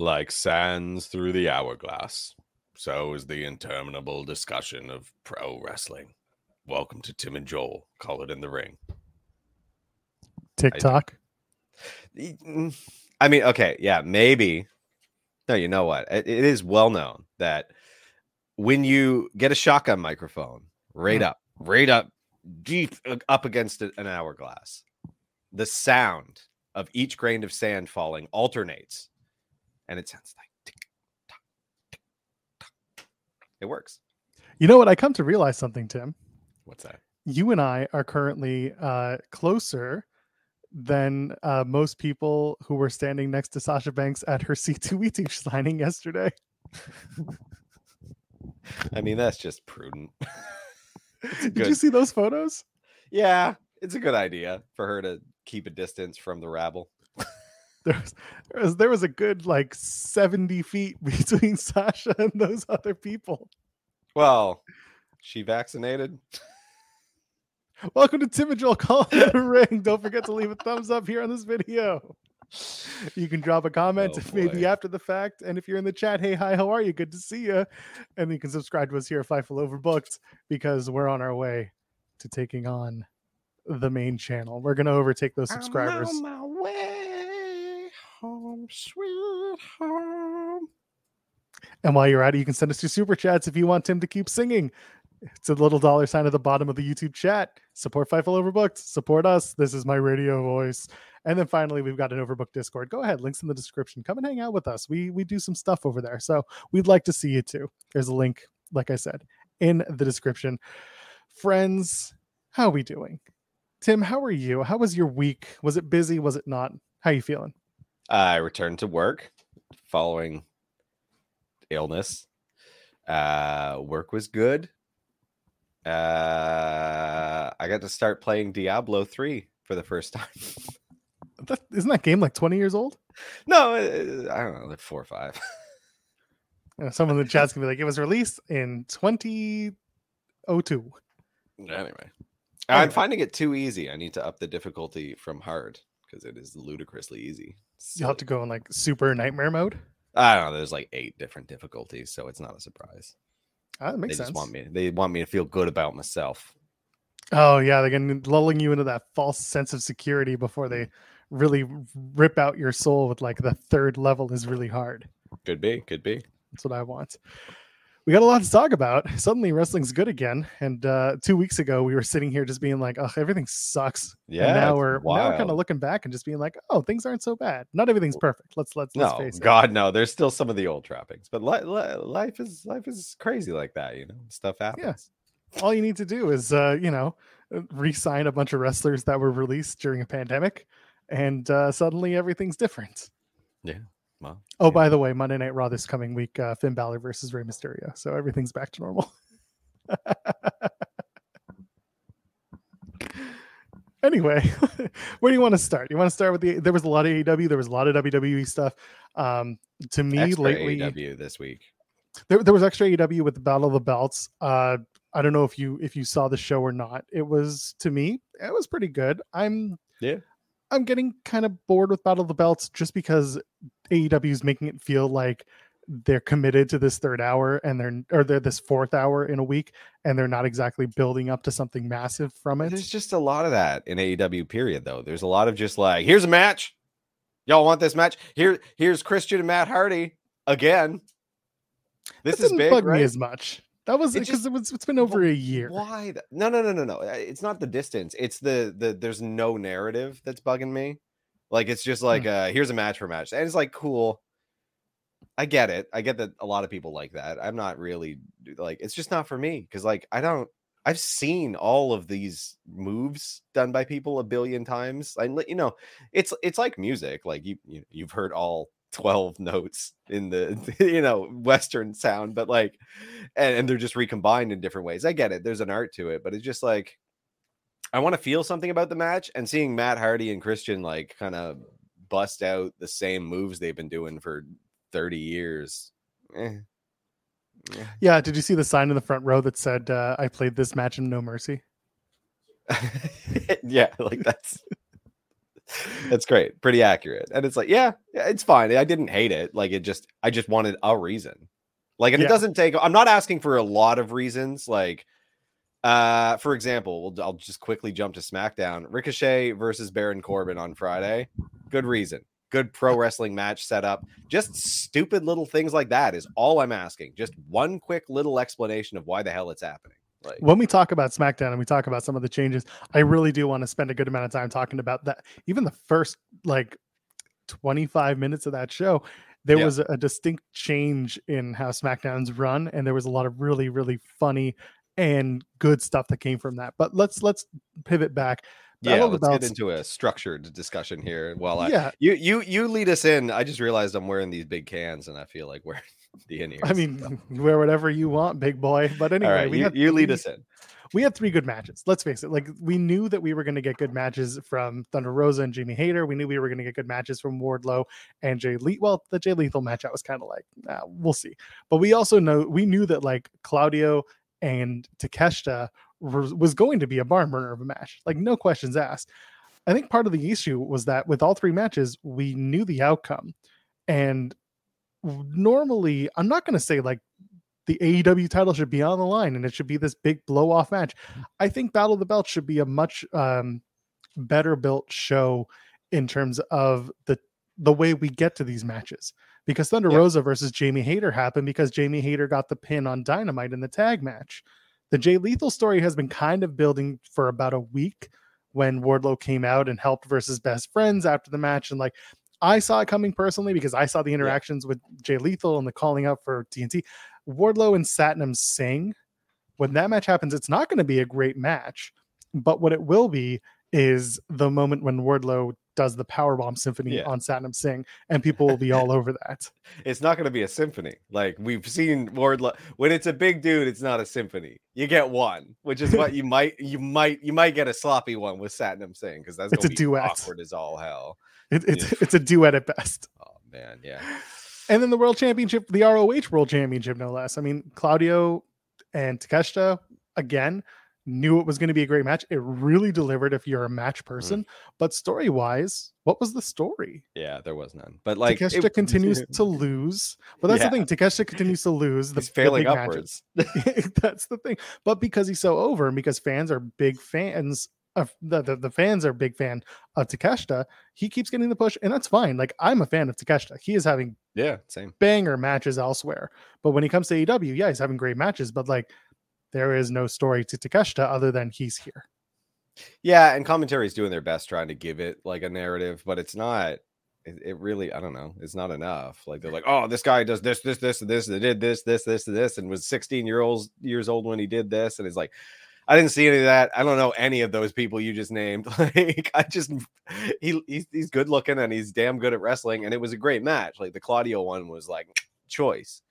Like sands through the hourglass, so is the interminable discussion of pro wrestling. Welcome to Tim and Joel. Call it in the ring. TikTok. Mm, I mean, okay, yeah, maybe. No, you know what? It, it is well known that when you get a shotgun microphone right Mm. up, right up, deep uh, up against an hourglass, the sound of each grain of sand falling alternates, and it sounds like tick, tock, tick, tock. it works. You know what? I come to realize something, Tim. What's that? You and I are currently uh, closer than uh, most people who were standing next to Sasha Banks at her C2E2 signing yesterday. I mean, that's just prudent. Did good. you see those photos? Yeah, it's a good idea for her to keep a distance from the rabble. There was, there was there was a good like 70 feet between Sasha and those other people. Well, she vaccinated. Welcome to Tim and Joel Call in the Ring. Don't forget to leave a thumbs up here on this video. You can drop a comment Oh, maybe after the fact. And if you're in the chat, hey, hi, how are you? Good to see you. And you can subscribe to us here at Fightful Overbooked because we're on our way to taking on the main channel. We're going to overtake those subscribers. my way home, sweet home. And while you're at it, you can send us your super chats if you want Tim to keep singing. It's a little dollar sign at the bottom of the YouTube chat. Support Fightful Overbooked. Support us. This is my radio voice. And then finally, we've got an Overbooked Discord. Go ahead, links in the description. Come and hang out with us. We we do some stuff over there, so we'd like to see you too. There's a link, like I said, in the description. Friends, how are we doing? Tim, how are you? How was your week? Was it busy? Was it not? How you feeling? I returned to work following illness. Uh, work was good. Uh, I got to start playing Diablo 3 for the first time. That, isn't that game like 20 years old? no, uh, I don't know, like four or five. Someone in the chat's gonna be like, it was released in 2002. Anyway, I'm finding it too easy. I need to up the difficulty from hard because it is ludicrously easy. You'll have to go in like super nightmare mode. I don't know. There's like eight different difficulties, so it's not a surprise. Ah, that makes they sense. just want me. They want me to feel good about myself. Oh yeah, they're gonna lulling you into that false sense of security before they really rip out your soul with like the third level is really hard. Could be. Could be. That's what I want. We got a lot to talk about. Suddenly wrestling's good again. And uh two weeks ago we were sitting here just being like, oh, everything sucks. Yeah. and now we're now we're kind of looking back and just being like, oh, things aren't so bad. Not everything's perfect. Let's let's let's No, face it. God, no. There's still some of the old trappings, but li- li- life is life is crazy like that. You know, stuff happens. all you need to do is uh you know uh, re-sign a bunch of wrestlers that were released during a pandemic and uh suddenly everything's different Well, oh yeah. by the way monday night raw this coming week uh finn Balor versus Rey mysterio so everything's back to normal anyway where do you want to start you want to start with the there was a lot of AEW there was a lot of WWE stuff um to me Extra lately AEW this week. there, there was extra AEW with the Battle of the Belts. Uh, I don't know if you if you saw the show or not. It was to me, it was pretty good. I'm Yeah. I'm getting kind of bored with Battle of the Belts just because AEW is making it feel like they're committed to this third hour and they're or they're this fourth hour in a week and they're not exactly building up to something massive from it. There's just a lot of that in AEW. Period. Though there's a lot of just like here's a match, Y'all want this match? Here, here's Christian and Matt Hardy again. This That is big, bug right? me as much. That was It because just- it was. It's been over a year. Why? th- No, no, no, no, no. It's not the distance. It's the the. There's no narrative that's bugging me. Like it's just like, uh, here's a match for match, and it's like cool. I get it. I get that a lot of people like that. I'm not really like. It's just not for me because like I don't. I've seen all of these moves done by people a billion times. I you know, it's it's like music. Like you, you you've heard all 12 notes in the you know western sound but like and, and they're just recombined in different ways i get it there's an art to it but it's just like i want to feel something about the match and seeing matt hardy and christian like kind of bust out the same moves they've been doing for 30 years eh. Eh. Yeah. Did you see the sign in the front row that said, uh, "I played this match in No Mercy"? yeah like that's that's great pretty accurate and it's like yeah yeah, it's fine i didn't hate it like it just i just wanted a reason like and Yeah. it doesn't take i'm not asking for a lot of reasons like uh for example we'll, i'll just quickly jump to smackdown. Ricochet versus baron corbin on friday. Good reason. Good pro wrestling match setup. Just stupid little things like that is all i'm asking. Just one quick little explanation of why the hell it's happening. Like when we talk about SmackDown and we talk about some of the changes, I really do want to spend a good amount of time talking about that. Even the first like 25 minutes of that show, there Yeah. was a distinct change in how SmackDown's run, and there was a lot of really, really funny and good stuff that came from that. But let's let's pivot back. yeah Battle let's get into a structured discussion here while i yeah, You you you lead us in. I just realized I'm wearing these big cans, and I feel like wearing the in ears. I mean, you wear whatever you want, big boy. But anyway, right, we you, you lead us in. we had three good matches. Let's face it. Like we knew that we were going to get good matches from Thunder Rosa and Jamie Hayter. We knew we were going to get good matches from Wardlow and Jay Le- Well, the Jay Lethal match I was kind of like, nah, we'll see. But we also know we knew that like Claudio and Takeshita was, was going to be a barn burner of a match. Like no questions asked. I think part of the issue was that with all three matches, we knew the outcome, and normally I'm not going to say like the AEW title should be on the line and it should be this big blow off match. I think Battle of the Belt should be a much um, better built show in terms of the the way we get to these matches. Because Thunder Yeah. Rosa versus Jamie Hayter happened because Jamie Hayter got the pin on Dynamite in the tag match. The Jay Lethal story has been kind of building for about a week when Wardlow came out and helped versus best friends after the match. And like I saw it coming personally because I saw the interactions with Jay Lethal and the calling out for TNT. Wardlow and Satnam Singh, when that match happens, it's not going to be a great match, but what it will be is the moment when Wardlow does the powerbomb symphony Yeah. on Satnam Singh, and people will be all over that. It's not going to be a symphony. Like we've seen Wardlow when it's a big dude, it's not a symphony. You get one, which is what you might you might you might get a sloppy one with Satnam Singh because that's It's a be duet. awkward as all hell. It, it's Yeah. it's a duet at best. Oh man, yeah. And then the World Championship, the ROH World Championship, no less. I mean, Claudio and Takeshita again knew it was going to be a great match. It really delivered if you're a match Mm-hmm. person. But story wise, what was the story? Yeah, there was none. But like Takeshita it- continues to lose. But that's Yeah. the thing. Takeshita continues to lose. The, he's failing big matches. upwards. that's the thing. But because he's so over and because fans are big fans of the, the, the fans are big fan of Takeshita, he keeps getting the push, and that's fine. Like I'm a fan of Takeshita. He is having yeah, same. banger matches elsewhere. But when he comes to AEW, yeah, he's having great matches, but like there is no story to Takeshita other than he's here. Yeah, and commentary is doing their best trying to give it like a narrative, but it's not. It, it really, I don't know, it's not enough. Like they're like, oh, this guy does this, this, this, and this, and did this, this, this, and this, and was 16 year olds years old when he did this, and it's like, I didn't see any of that. I don't know any of those people you just named. Like, I just he he's, he's good looking and he's damn good at wrestling, and it was a great match. Like the Claudio one was like choice,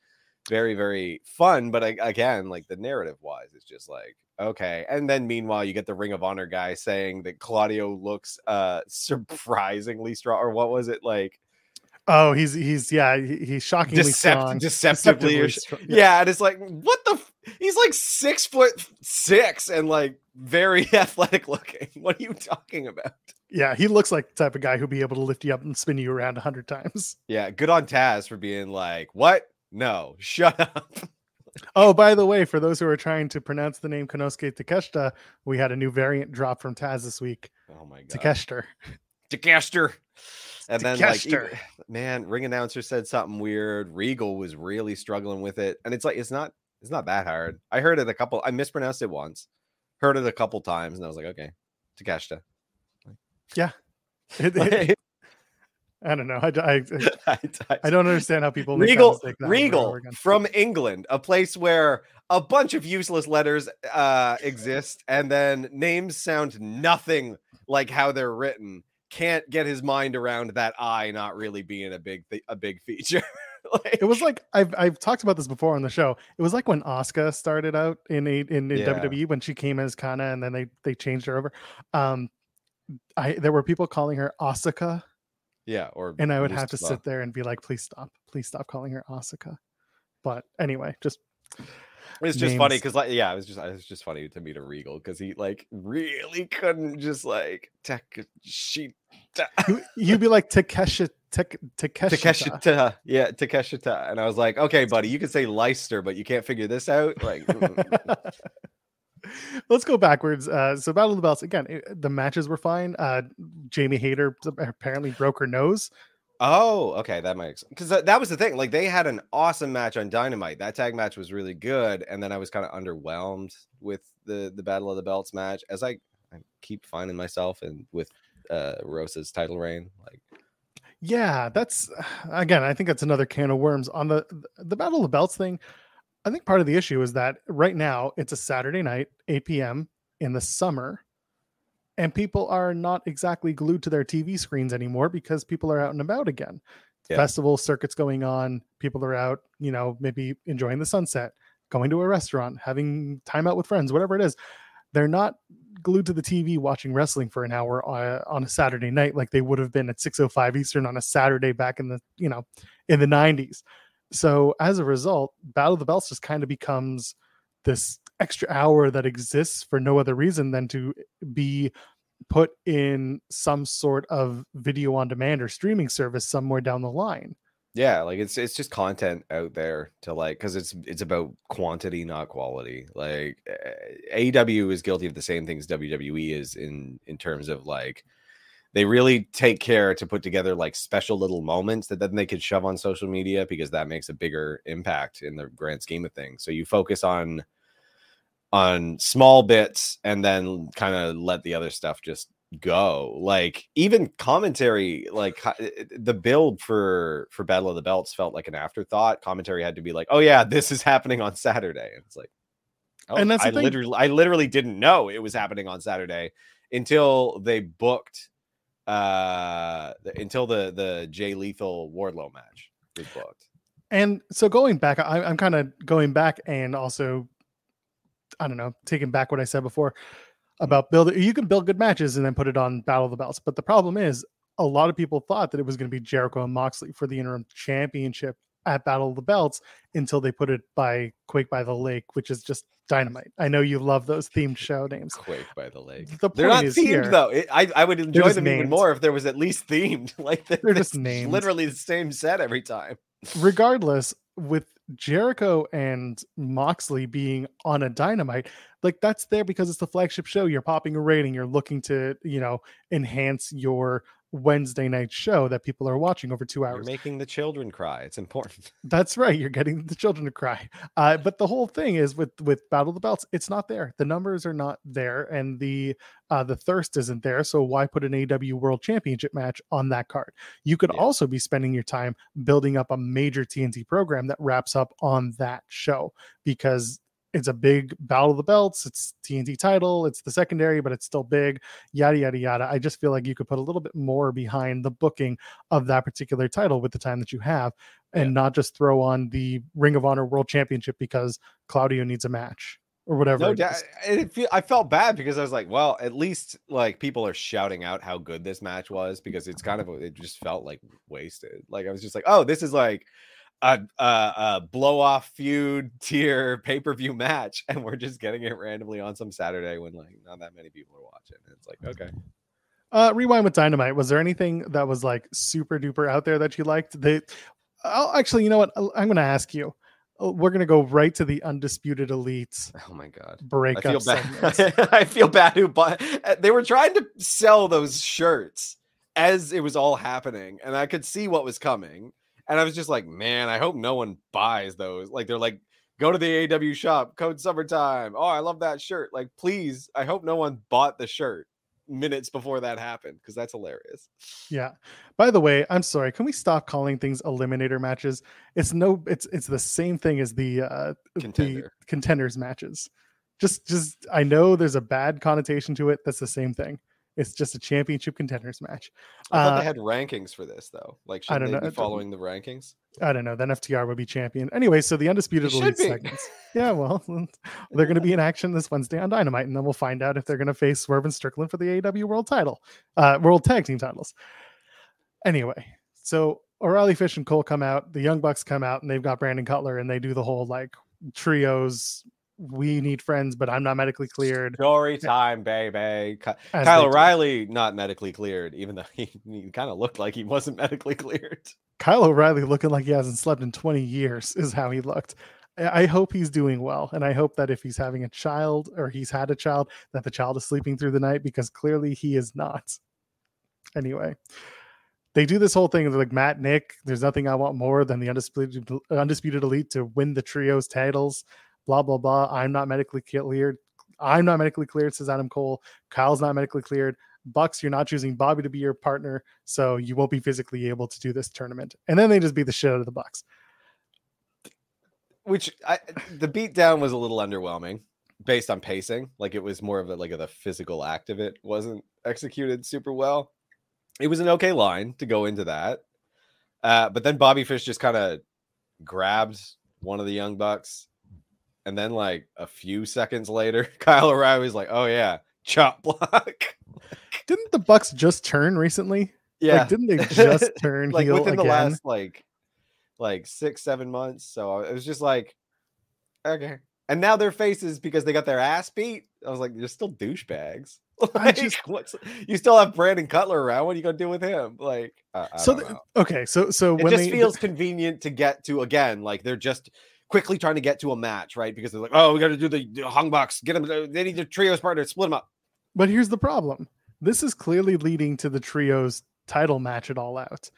very very fun. But I, again, like the narrative wise, it's just like okay. And then meanwhile, you get the Ring of Honor guy saying that Claudio looks uh surprisingly strong, or what was it like? Oh, he's he's yeah, he's shockingly Decept- strong. deceptively, or- strong. yeah. and it's like what the f- he's like six foot six and like very athletic looking what are you talking about yeah, he looks like the type of guy who'd be able to lift you up and spin you around a hundred times. yeah good on taz for being like what no shut up Oh, by the way, for those who are trying to pronounce the name Konosuke Takeshita, we had a new variant drop from Taz this week. oh my god Takeshita. Takeshita. And then like man, ring announcer said something weird. Regal was really struggling with it. And it's like it's not it's not that hard. I heard it a couple I mispronounced it once. Heard it a couple times and I was like, okay, Takeshita. It- it- Like, I don't know. I, I, I- I- don't understand how people Regal, mistake now over and Regal from England, a place where a bunch of useless letters uh, exist, and then names sound nothing like how they're written. Can't get his mind around that I not really being a big a big feature. Like- It was like I've I've talked about this before on the show. It was like when Asuka started out in a in, in Yeah. WWE when she came as Kana and then they they changed her over. Um, I there were people calling her Asuka, yeah, or and I would have to sit there and be like, please stop, please stop calling her Asuka. But anyway, just It's just funny because like yeah, it was just it was just funny to meet a Regal because he like really couldn't just like tech she you, you'd be like Takeshi Tek, Takeshita. Takeshita, yeah, Takeshita, and I was like, okay, buddy, you can say Leicester, but you can't figure this out. Like. Let's go backwards. Uh, so Battle of the Belts again. it- the matches were fine. Uh, Jamie Hayter apparently broke her nose. oh, okay, that makes because that, that was the thing. Like, they had an awesome match on Dynamite. That tag match was really good, and then I was kind of underwhelmed with the the Battle of the Belts match, as I, I keep finding myself and with uh Rosa's title reign. Like, Yeah, that's again. I think that's another can of worms on the the Battle of the Belts thing. I think part of the issue is that right now it's a Saturday night, 8 p.m. in the summer, and people are not exactly glued to their TV screens anymore because people are out and about again. Yeah. Festival circuits going on, people are out, you know, maybe enjoying the sunset, going to a restaurant, having time out with friends, whatever it is. They're not glued to the TV watching wrestling for an hour uh, on a Saturday night like they would have been at 6:05 Eastern on a Saturday back in the, you know, in the 90s. So as a result, Battle of the Belts just kind of becomes this extra hour that exists for no other reason than to be put in some sort of video on demand or streaming service somewhere down the line. yeah, like it's it's just content out there to like because it's it's about quantity, not quality. Like AEW is guilty of the same things WWE is in in terms of like they really take care to put together like special little moments that then they could shove on social media because that makes a bigger impact in the grand scheme of things. So you focus on on small bits and then kind of let the other stuff just go. Like even commentary, like eh, the build for for Battle of the Belts felt like an afterthought. Commentary had to be like, "Oh yeah, this is happening on Saturday." And it's like, oh, And that's I thing. literally, I literally didn't know it was happening on Saturday until they booked uh until the the Jay Lethal Wardlow match was booked. And so going back, I, I'm kind of going back and also, I don't know, taking back what I said before about building. You can build good matches and then put it on Battle of the Belts. But the problem is, a lot of people thought that it was going to be Jericho and Moxley for the interim championship at Battle of the Belts until they put it by Quake by the Lake, which is just dynamite. I know you love those themed show names. Quake by the lake. The They're point not is themed here- though. It, I I would enjoy just them even more if there was at least themed. Like They're just it's named. Literally the same set every time. regardless with jericho and moxley being on a dynamite like that's there because it's the flagship show you're popping a rating you're looking to you know enhance your wednesday night show that people are watching over two You're hours making the children cry. It's important. that's right you're getting the children to cry uh, but the whole thing is with with battle of the belts it's not there the numbers are not there and the uh the thirst isn't there so why put an aw world championship match on that card you could Yeah. also be spending your time building up a major tnt program that wraps up on that show because it's a big battle of the belts it's tnt title it's the secondary but it's still big yada yada yada i just feel like you could put a little bit more behind the booking of that particular title with the time that you have and not just throw on the ring of honor world championship because claudio needs a match or whatever No it doubt. It feel, I felt bad because I was like, well, at least like people are shouting out how good this match was because it's kind of it just felt like wasted. Like I was just like, oh, this is like a a, a blow off feud tier pay per view match, and we're just getting it randomly on some Saturday when like not that many people are watching. And it's like, okay, Uh, rewind with dynamite. Was there anything that was like super duper out there that you liked? They, oh, actually, you know what? I'll- I'm going to ask you. Uh, We're going to go right to the undisputed elites oh my god. I breakup feel bad. I feel bad who bought. uh, They were trying to sell those shirts, as it was all happening, and I could see what was coming. And I was just like, man, I hope no one buys those. Like they're like, go to the AW shop, code summertime. Oh, I love that shirt. Like, please, I hope no one bought the shirt minutes before that happened because that's hilarious. Yeah. By the way, I'm sorry. Can we stop calling things eliminator matches? It's no. It's it's the same thing as the uh Contender. the contenders matches. Just just I know there's a bad connotation to it. That's the same thing. It's just a championship contenders match. I thought Uh, they had rankings for this though. Like, I should don't they know. be following the rankings? I don't know. Then FTR would be champion. Anyway, so the undisputed It elite segments. Yeah, well, they're going to be in action this Wednesday on Dynamite, and then we'll find out if they're going to face Swerve and Strickland for the AW World Title, uh, World Tag Team titles. Anyway, so O'Reilly, Fish, and Cole come out. The Young Bucks come out, and they've got Brandon Cutler, and they do the whole like trios. We need friends, but I'm not medically cleared. Story time, baby. Ky- Kyle do. O'Reilly not medically cleared, even though he, he kind of looked like he wasn't medically cleared. Kyle O'Reilly looking like he hasn't slept in 20 years is how he looked. I I hope he's doing well. And I hope that if he's having a child or he's had a child, that the child is sleeping through the night because clearly he is not. Anyway, they do this whole thing. They're like, Matt, Nick, there's nothing I want more than the undisputed, undisputed elite to win the trios titles. Blah, blah, blah. I'm not medically cleared. I'm not medically cleared, says Adam Cole. Kyle's not medically cleared. Bucks, you're not choosing Bobby to be your partner, so you won't be physically able to do this tournament. And then they just beat the shit out of the Bucks. Which I, the beatdown was a little underwhelming based on pacing. Like it was more of a like a, the physical act of it wasn't executed super well. It was an okay line to go into that. Uh, but then Bobby Fish just kind of grabbed one of the young bucks. And then like a few seconds later, Kyle O'Reilly was like, Oh yeah, chop block. Didn't the Bucks just turn recently? Yeah. Like, didn't they just turn like within the last like like six seven months so it was just like okay and now their faces because they got their ass beat i was like you're still douchebags like, just- you still have brandon cutler around what are you gonna do with him like I, I so the- okay, so so it when just they feels convenient to get to again like they're just quickly trying to get to a match right because they're like oh we got to do the, the Young Bucks get them uh, they need their trios partner split them up but here's the problem. This is clearly leading to the trios title match at All Out.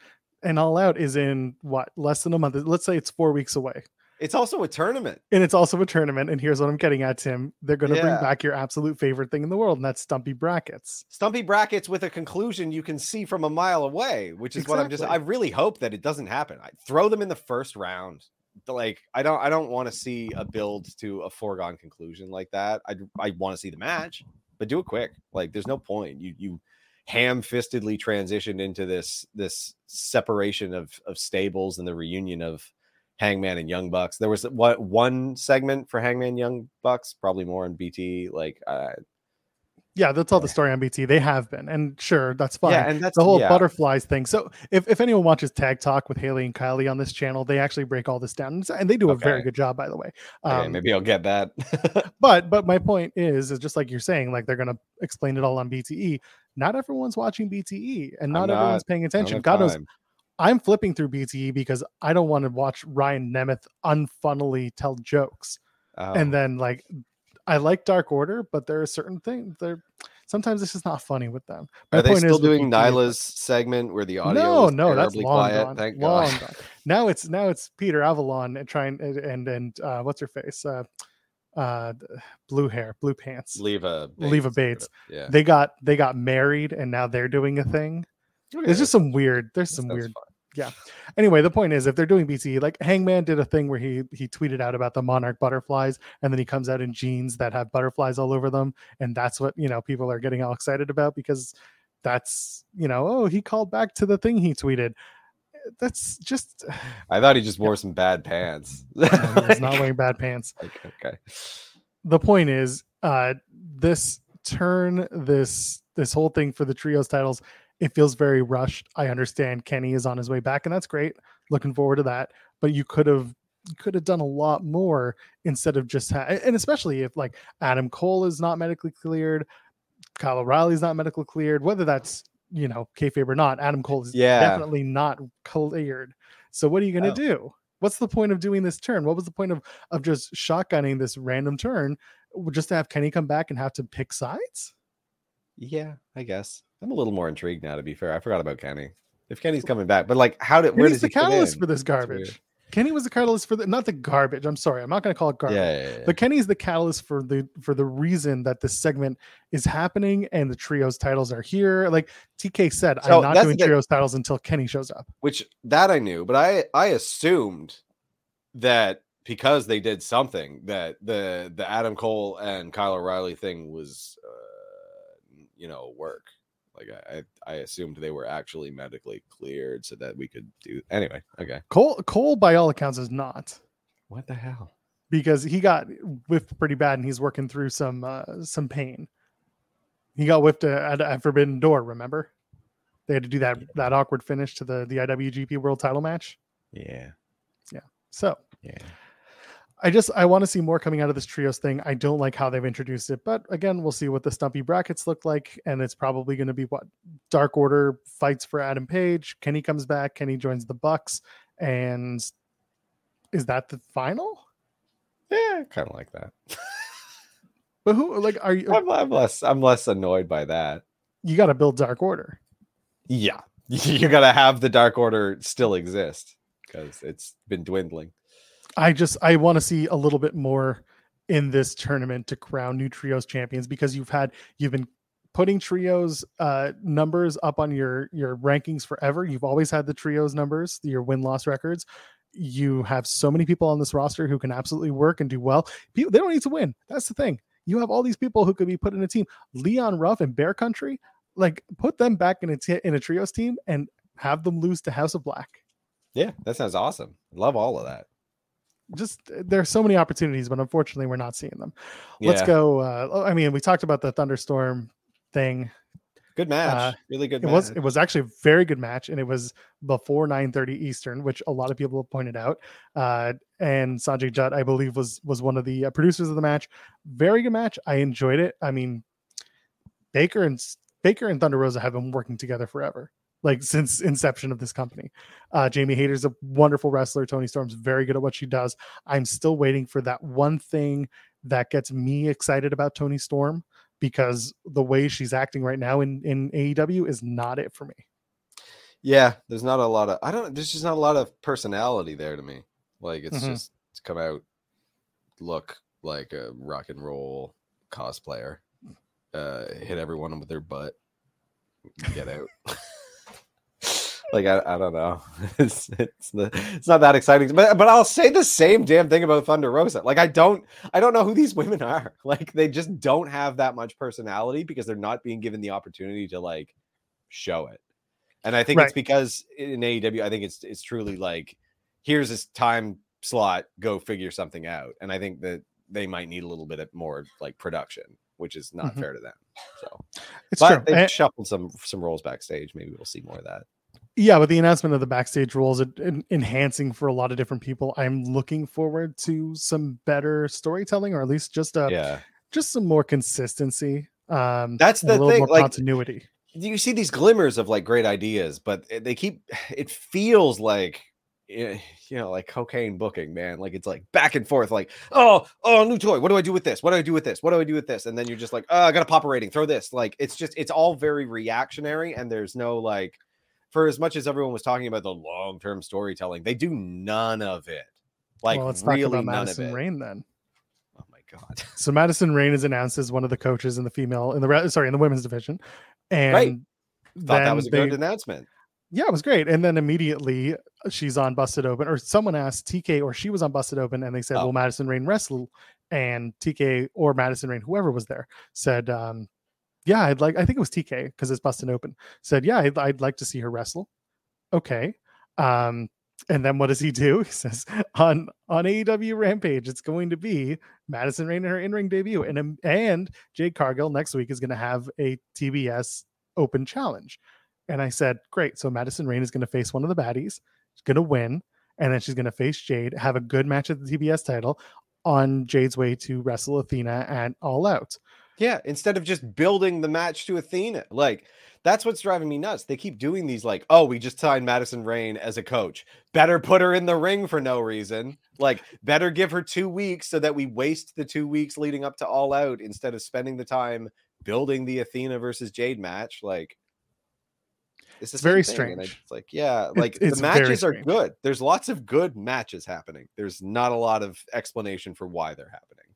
And All Out is in what less than a month. Let's say it's four weeks away. it's also a tournament And it's also a tournament. And here's what I'm getting at, Tim. They're going to bring back your absolute favorite thing in the world, and that's stumpy brackets. stumpy brackets with a conclusion you can see from a mile away, which is what I'm just. I really hope that it doesn't happen. I throw them in the first round. Like I don't. I don't want to see a build to a foregone conclusion like that. I I want to see the match, but do it quick. Like there's no point. You you ham-fistedly transitioned into this this separation of of stables and the reunion of Hangman and Young Bucks. There was what one segment for Hangman Young Bucks, probably more on BT. Like uh, Yeah, they'll tell the story on BT. They have been. And sure, that's fine. yeah, and that's the whole yeah. butterflies thing. So if, if anyone watches Tag Talk with Haley and Kylie on this channel, they actually break all this down, and they do a very good job, by the way. Okay, Um, maybe I'll get that. but but my point is, is just like you're saying, like they're gonna explain it all on BTE. Not everyone's watching BTE, and not, not. everyone's paying attention. God knows. I'm flipping through BTE because I don't want to watch Ryan Nemeth unfunnily tell jokes, Oh, and then like I like Dark Order, but there are certain things they're sometimes it's just not funny with them. My are they still is doing Nyla's segment where the audio? no, no, that's long quiet? gone. Thank long God. gone. Now it's now it's Peter Avalon and trying and and, and uh, what's her face? Uh, uh, blue hair, blue pants. Leva, Leva Bates, Bates. Yeah, They got they got married and now they're doing a thing. It's just some weird. There's some weird. Anyway, the point is, if they're doing BT, like Hangman did a thing where he he tweeted out about the monarch butterflies, and then he comes out in jeans that have butterflies all over them, and that's what you know people are getting all excited about because that's you know oh he called back to the thing he tweeted. That's just I thought he just wore some bad pants. he's not wearing bad pants. Like, okay. the point is uh this turn this this whole thing for the trios titles it feels very rushed i understand kenny is on his way back and that's great looking forward to that but you could have you could have done a lot more instead of just ha- and especially if like adam cole is not medically cleared kyle o'reilly's not medically cleared whether that's you know kayfabe or not adam cole is Yeah. definitely not cleared so what are you going to Oh. do what's the point of doing this turn what was the point of of just shotgunning this random turn just to have Kenny come back and have to pick sides. Yeah, I guess. I'm a little more intrigued now. To be fair, I forgot about Kenny. If Kenny's coming back, but like, how did where Kenny's does the he catalyst for this garbage. Kenny was the catalyst for the not the garbage. I'm sorry, I'm not going to call it garbage. yeah, yeah, yeah. But Kenny's the catalyst for the for the reason that this segment is happening and the trios titles are here. Like TK said, So I'm not doing the- trios titles until Kenny shows up. which that I knew, but I I assumed that because they did something that the the Adam Cole and Kyle O'Reilly thing was uh, you know work. Like I I assumed they were actually medically cleared so that we could do anyway. Okay, Cole Cole by all accounts is not what the hell? because he got whiffed pretty bad and he's working through some uh, some pain. He got whiffed at, at Forbidden Door. Remember, they had to do that that awkward finish to the the IWGP World Title match. Yeah. Yeah, So yeah. I just I want to see more coming out of this trios thing. I don't like how they've introduced it, but again, we'll see what the stumpy brackets look like, and it's probably going to be what Dark Order fights for Adam Page. Kenny comes back. Kenny joins the Bucks, and is that the final? Yeah, kind of like that. But who like are you? I'm, I'm less I'm less annoyed by that. You got to build Dark Order. Yeah, you gotta have the Dark Order still exist because it's been dwindling. I just I want to see a little bit more in this tournament to crown new trios champions because you've had you've been putting trios uh numbers up on your your rankings forever. You've always had the trios numbers, your win loss records. You have so many people on this roster who can absolutely work and do well. People they don't need to win. That's the thing. You have all these people who could be put in a team. Leon Ruff and Bear Country, like put them back in a t- in a trios team and have them lose to House of Black. Yeah, that sounds awesome. Love all of that. Just there's so many opportunities, but unfortunately, we're not seeing them. Let's go. Uh, I mean, we talked about the thunderstorm thing. Good match. Uh, really good It match. was it was actually a very good match, and it was before 9:30 Eastern, which a lot of people have pointed out. Uh, and Sonjay Dutt, I believe, was was one of the uh, producers of the match. Very good match. I enjoyed it. I mean, Baker and Baker and Thunder Rosa have been working together forever, like since inception of this company. Uh, Jamie Hayter's a wonderful wrestler. Toni Storm's very good at what she does. I'm still waiting for that one thing that gets me excited about Toni Storm because the way she's acting right now in in AEW is not it for me. yeah, there's not a lot of I don't there's just not a lot of personality there to me. Like it's Mhm. just it's come out look like a rock and roll cosplayer. Uh hit everyone with their butt. Get out. like I, I don't know. It's it's the, it's not that exciting. But but I'll say the same damn thing about Thunder Rosa. Like I don't I don't know who these women are. Like they just don't have that much personality because they're not being given the opportunity to like show it. And I think Right. it's because in AEW, I think it's it's truly like here's this time slot, go figure something out. And I think that they might need a little bit of more like production, which is not Mhm. fair to them. So It's but true. they've And- shuffled some some roles backstage. Maybe we'll see more of that. Yeah, with the announcement of the backstage rules en- enhancing for a lot of different people, I'm looking forward to some better storytelling, or at least just a yeah. just some more consistency. Um, That's and a the little thing, more like- continuity. you see these glimmers of like great ideas, but they keep it feels like eh, you know like cocaine booking, man. Like it's like back and forth, like oh oh new toy. What do I do with this? What do I do with this? What do I do with this? And then you're just like oh I got to pop a rating. Throw this. Like it's just it's all very reactionary, and there's no like for as much as everyone was talking about the long term storytelling, they do none of it. Like well, let's talk really about Madison. Rayne then. Oh my god. So Madison Rayne is announced as one of the coaches in the female in the sorry in the women's division, and Right. Thought that was a they- good announcement. Yeah, it was great. And then immediately uh, she's on Busted Open, or someone asked TK, or she was on Busted Open, and they said, Oh. "Will Madison Rayne wrestle?" And TK or Madison Rayne, whoever was there, said, um, "Yeah, I'd like." I think it was TK because it's Busted Open. Said, "Yeah, I'd, I'd like to see her wrestle." Okay. Um, and then what does he do? He says on on AEW Rampage, it's going to be Madison Rayne in her in ring debut, and um, and Jade Cargill next week is going to have a TBS Open challenge. And I said, great. So Madison Rayne is going to face one of the baddies. She's going to win. And then she's going to face Jade, have a good match at the TBS title on Jade's way to wrestle Athena at All Out. Yeah, instead of just building the match to Athena. Like, that's what's driving me nuts. They keep doing these, like, oh, we just signed Madison Rayne as a coach. Better put her in the ring for no reason. Like, better give her two weeks so that we waste the two weeks leading up to All Out instead of spending the time building the Athena versus Jade match. Like, It's, It's very thing, strange. It's like, yeah, like it's the matches are good. There's lots of good matches happening. There's not a lot of explanation for why they're happening.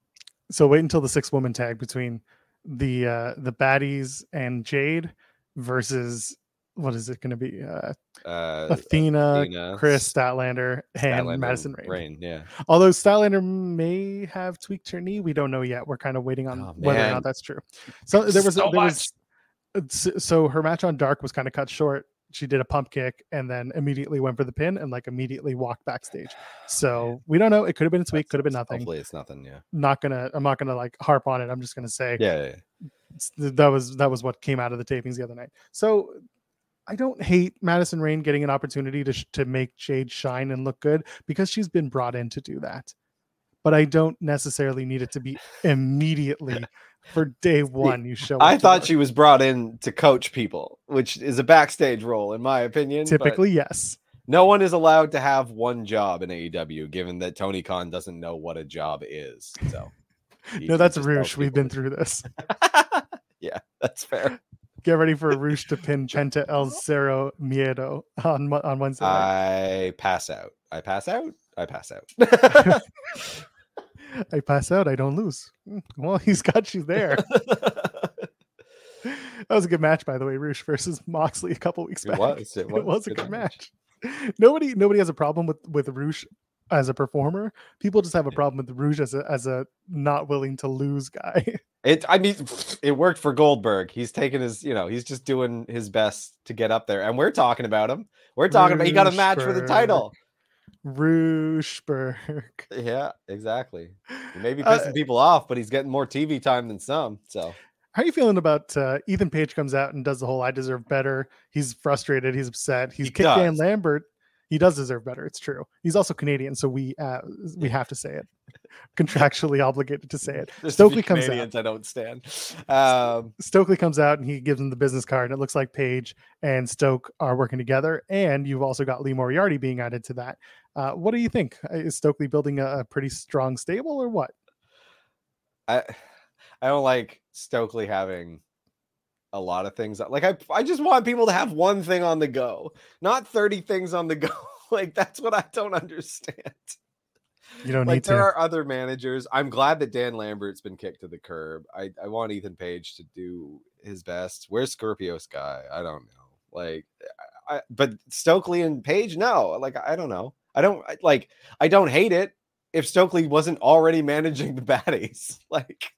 So wait until the six woman tag between the uh the baddies and Jade versus what is it going to be? Uh, Uh, Athena, Athena, Kris Statlander, and Statlander, Madison Rayne. Rayne, yeah. Although Statlander may have tweaked her knee, we don't know yet. We're kind of waiting on Oh, whether or not that's true. So there was So there was so her match on Dark was kind of cut short. She did a pump kick and then immediately went for the pin and like immediately walked backstage. So we don't know. It could have been a tweak, could have been nothing. Hopefully, it's nothing. Yeah, Not gonna. I'm not gonna like harp on it. I'm just gonna say yeah, yeah, yeah. that was that was what came out of the tapings the other night. So I don't hate Madison Rayne getting an opportunity to to make Jade shine and look good because she's been brought in to do that. But I don't necessarily need it to be immediately for day one. You show. I thought work. she was brought in to coach people, which is a backstage role, in my opinion. typically yes. no one is allowed to have one job in AEW, given that Tony Khan doesn't know what a job is. So, No, that's Rush. We've been through this. yeah, that's fair. Get ready for Rush to pin Penta El Cero Miedo on on Wednesday. night. I pass out. I pass out. I pass out. I pass out. I don't lose. Mm, Well, he's got you there. That was a good match, by the way. Rush versus Moxley a couple weeks back. It was, it It was a Good match. match. Nobody, nobody has a problem with with Rush as a performer. People just have a problem with Rush as a as a not willing to lose guy. It. I mean, it worked for Goldberg. He's taking his. You know, he's just doing his best to get up there, and we're talking about him. We're talking about he got a match for the title. Rooshberg. Yeah, exactly. He may be Uh, pissing people off, but he's getting more TV time than some. So How are you feeling about uh, Ethan Page comes out and does the whole "I deserve better"? He's frustrated. He's upset. He's He kicked Dan. Lambert. He does deserve better. It's true. He's also Canadian, so we uh, we have to say it. Contractually obligated to say it. there's Stokely comes out. I don't stand. Um, Stokely comes out and he gives him the business card, and it looks like Page and Stoke are working together. And you've also got Lee Moriarty being added to that. Uh, what do you think? Uh, Is Stokely building a, a pretty strong stable, or what? I I don't like Stokely having a lot of things. Like I I just want people to have one thing on the go, not 30 things on the go. like that's what I don't understand. You don't like need there to. are other managers. I'm glad that Dan Lambert's been kicked to the curb. I, I want Ethan Page to do his best. Where's Scorpio Sky? I don't know. Like I, but Stokely and Page, no. Like I don't know. I don't like I don't hate it if Stokely wasn't already managing the baddies. Like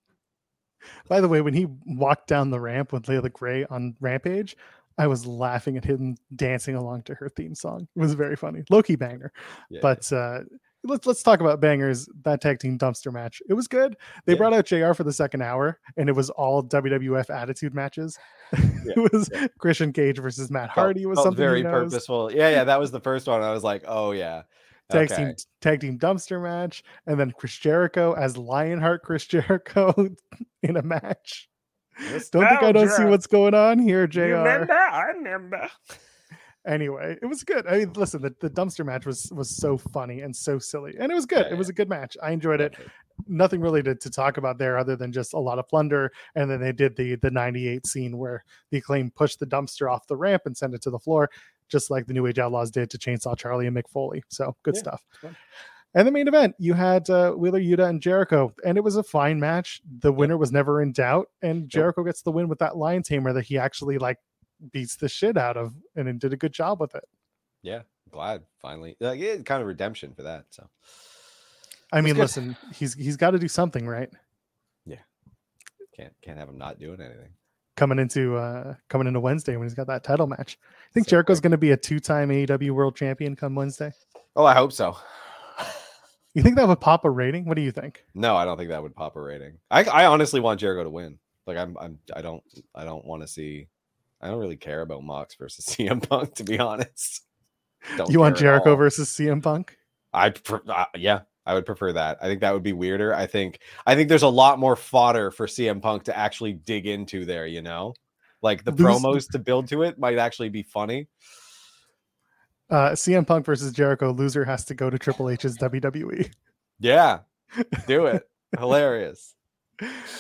By the way, when he walked down the ramp with Leila Grey on Rampage, I was laughing at him dancing along to her theme song. It was very funny. Loki banger. yeah. But uh, let's let's talk about bangers. That tag team dumpster match. It was good. They Yeah. brought out JR for the second hour, and it was all WWF attitude matches. it was Christian Cage versus Matt felt- Hardy was felt something very purposeful. Yeah, yeah, that was the first one. I was like, oh yeah. Tag okay. team tag team dumpster match, and then Chris Jericho as Lionheart Chris Jericho in a match. Don't think I don't see what's going on here, JR. Remember, I remember. anyway, it was good. I mean, listen, the, the dumpster match was was so funny and so silly, and it was good. Yeah, it was yeah. a good match. I enjoyed it. Nothing really to, to talk about there other than just a lot of plunder. And then they did the the '98 scene where the Acclaimed pushed the dumpster off the ramp and sent it to the floor, just like the New Age Outlaws did to Chainsaw Charlie and Mick Foley. So good Yeah, stuff. And the main event, you had uh, Wheeler Yuta and Jericho, and it was a fine match. The winner was never in doubt, and Jericho gets the win with that lion tamer that he actually like beats the shit out of, and did a good job with it. Yeah, glad finally. Like yeah, kind of redemption for that. So I mean, listen, he's he's got to do something, right? Yeah, can't can't have him not doing anything. Coming into uh coming into Wednesday when he's got that title match. I think So Jericho's going to be a two-time AEW World Champion come Wednesday. Oh, I hope so. You think that would pop a rating? What do you think? No, I don't think that would pop a rating. I I honestly want Jericho to win. Like I'm I'm I don't I don't want to see. I don't really care about Mox versus CM Punk to be honest. Don't you want Jericho versus CM Punk? I pre- uh, yeah, I would prefer that. I think that would be weirder. I think I think there's a lot more fodder for CM Punk to actually dig into there, you know? Like the Lose- promos to build to it might actually be funny. Uh CM Punk versus Jericho. Loser has to go to Triple H's. WWE. Yeah. Do it. Hilarious.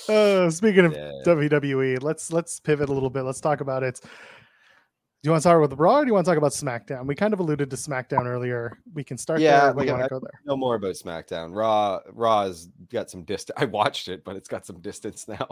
Uh, speaking of Yeah. WWE, let's let's pivot a little bit. Let's talk about it. Do you want to start with Raw or do you want to talk about SmackDown? We kind of alluded to SmackDown earlier. We can start Yeah, there. Or do like, you want to go there? No more about SmackDown. Raw, Raw's got some distance. I watched it, but it's got some distance now.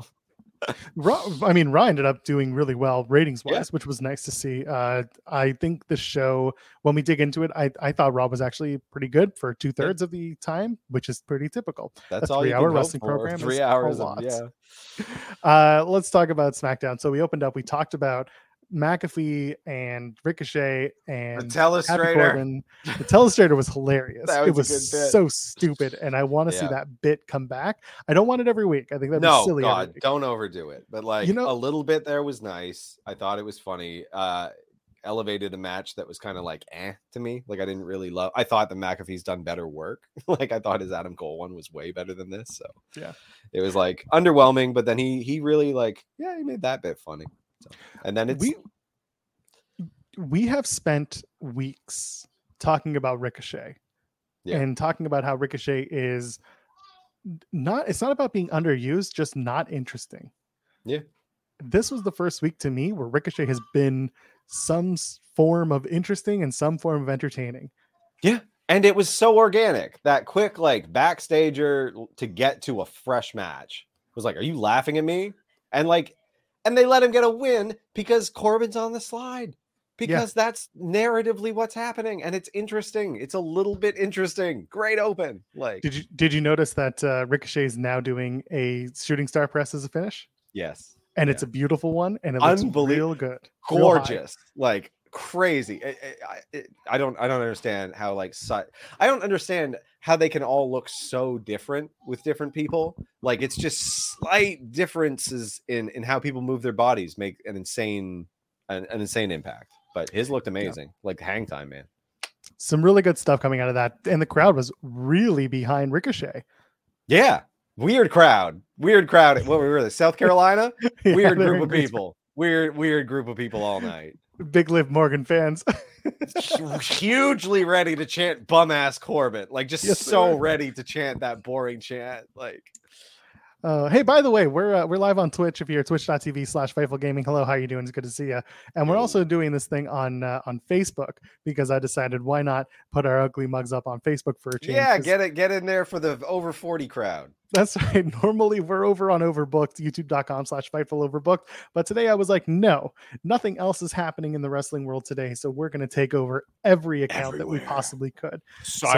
Raw, I mean, Raw ended up doing really well ratings wise, Yeah. which was nice to see. Uh, I think the show, when we dig into it, I, I thought Raw was actually pretty good for two thirds of the time, which is pretty typical. That's A all three-hour wrestling for. program Three is a hours. Of, lot. yeah. Uh, let's talk about SmackDown. So we opened up, we talked about McAfee and Ricochet and The telestrator. Corbin. The telestrator was hilarious. That it was a good bit. so stupid, and I want to see that bit come back. I don't want it every week. I think that'd No, silly. God, don't overdo it. But like you know- a little bit there was nice. I thought it was funny. Uh elevated a match that was kind of like eh to me. Like I didn't really love I thought the McAfee's done better work. like I thought his Adam Cole one was way better than this. So Yeah. it was like underwhelming, but then he he really like, yeah, he made that bit funny. So and then it's we we have spent weeks talking about Ricochet Yeah. and talking about how Ricochet is not it's not about being underused, just not interesting. Yeah. This was the first week to me where Ricochet has been some form of interesting and some form of entertaining. Yeah. And it was so organic. That quick like backstager to get to a fresh match was like, "Are you laughing at me?" And like, and they let him get a win because Corbin's on the slide. Because that's narratively what's happening, and it's interesting. It's a little bit interesting. Great open, like Did you did you notice that uh, Ricochet is now doing a shooting star press as a finish? yes, And it's a beautiful one and it looks Unbelie- real good. real gorgeous, like crazy. Eh, eh, I, I- I- it- I don't, I don't understand how like I don't understand how they can all look so different with different people. Like it's just slight differences in in how people move their bodies make an insane, an, an insane impact. But his looked amazing, like hang time, man. some really good stuff coming out of that. And the crowd was really behind Ricochet. Yeah, weird crowd, weird crowd. What we were there, South Carolina? Yeah, Weird group of people. Weird, weird group of people all night. Big Liv Morgan fans. hugely ready to chant bum ass Corbin, like just Yes, so ready to chant that boring chant. Like, Uh, hey, by the way, we're uh, we're live on Twitch. If you're twitch.tv slash Fightful Gaming, hello, how you doing? It's good to see you. And we're also doing this thing on uh, on Facebook because I decided why not put our ugly mugs up on Facebook for a change. Yeah, get it, get in there for the over 40 crowd. That's right. Normally we're over on Overbooked, youtube.com slash Fightful Overbooked. But today I was like, no, nothing else is happening in the wrestling world today. So we're going to take over every account that we possibly could. So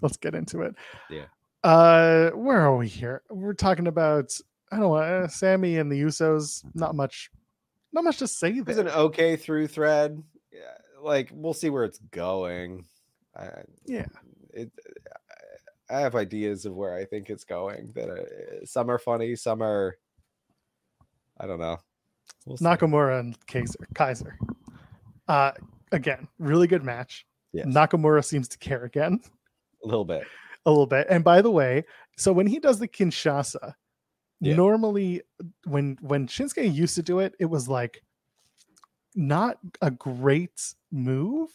let's get into it. Yeah. Uh, where are we here? We're talking about I don't know, uh, Sami and the Usos. Not much, not much to say was an okay through thread. Yeah, like we'll see where it's going. I, Yeah. it. I have ideas of where I think it's going. That uh, some are funny, some are. I don't know. We'll. Nakamura and Kaiser. Kaiser. Uh, again, really good match. Yes, Nakamura seems to care again a little bit. A little bit. And by the way, so when he does the Kinshasa, Yeah. normally when when Shinsuke used to do it, it was like not a great move.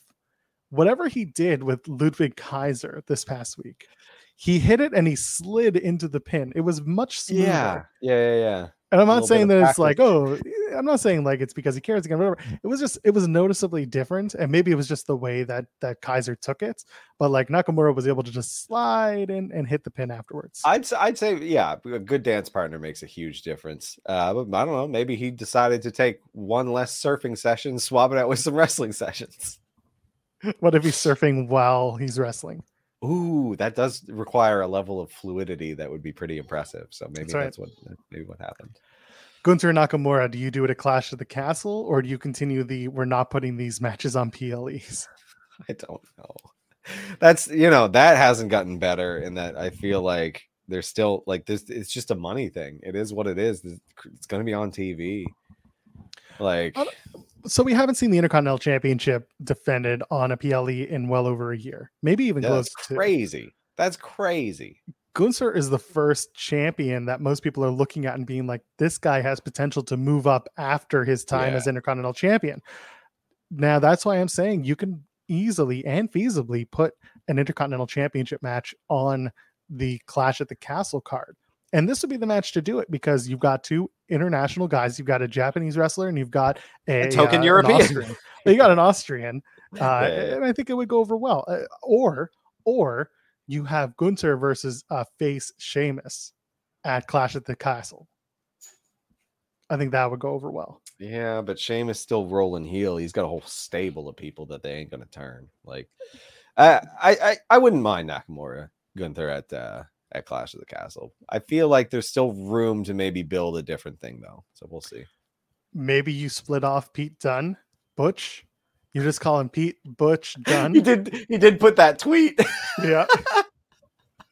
Whatever he did with Ludwig Kaiser this past week, he hit it and he slid into the pin. It was much smoother. Yeah, yeah, yeah, yeah. And I'm not saying that it's like, oh, practice. I'm not saying like it's because he cares again, whatever. It was just it was noticeably different, and maybe it was just the way that that Kaiser took it. But like Nakamura was able to just slide in and hit the pin afterwards. I'd I'd say yeah, a good dance partner makes a huge difference. Uh, but I don't know, maybe he decided to take one less surfing session, swap it out with some wrestling sessions. what if he's surfing while he's wrestling? Ooh, that does require a level of fluidity that would be pretty impressive. So maybe right. that's what maybe what happened. Gunther Nakamura, do you do it at Clash of the Castle, or do you continue the we're not putting these matches on PLEs? I don't know. That's you know that hasn't gotten better in that I feel mm. like there's still like this. It's just a money thing. It is what it is. It's going to be on TV. Like So we haven't seen the Intercontinental Championship defended on a PLE in well over a year, maybe even close that's to. crazy. That's crazy. Gunther is the first champion that most people are looking at and being like, this guy has potential to move up after his time Yeah. as Intercontinental Champion. Now, that's why I'm saying you can easily and feasibly put an Intercontinental Championship match on the Clash at the Castle card. And this would be the match to do it because you've got two international guys. You've got a Japanese wrestler and you've got a, token uh, European. You got an Austrian, uh, and I think it would go over well. Uh, or, or you have Gunther versus uh, face Sheamus at Clash at the Castle. I think that would go over well. Yeah, but Sheamus still rolling heel. He's got a whole stable of people that they ain't gonna turn. Like, I I I, I wouldn't mind Nakamura Gunther at uh, at Clash of the Castle. I feel like there's still room to maybe build a different thing though. So we'll see. Maybe you split off Pete Dunne, Butch. You just call him Pete Butch Dunne. He did he did put that tweet. yeah.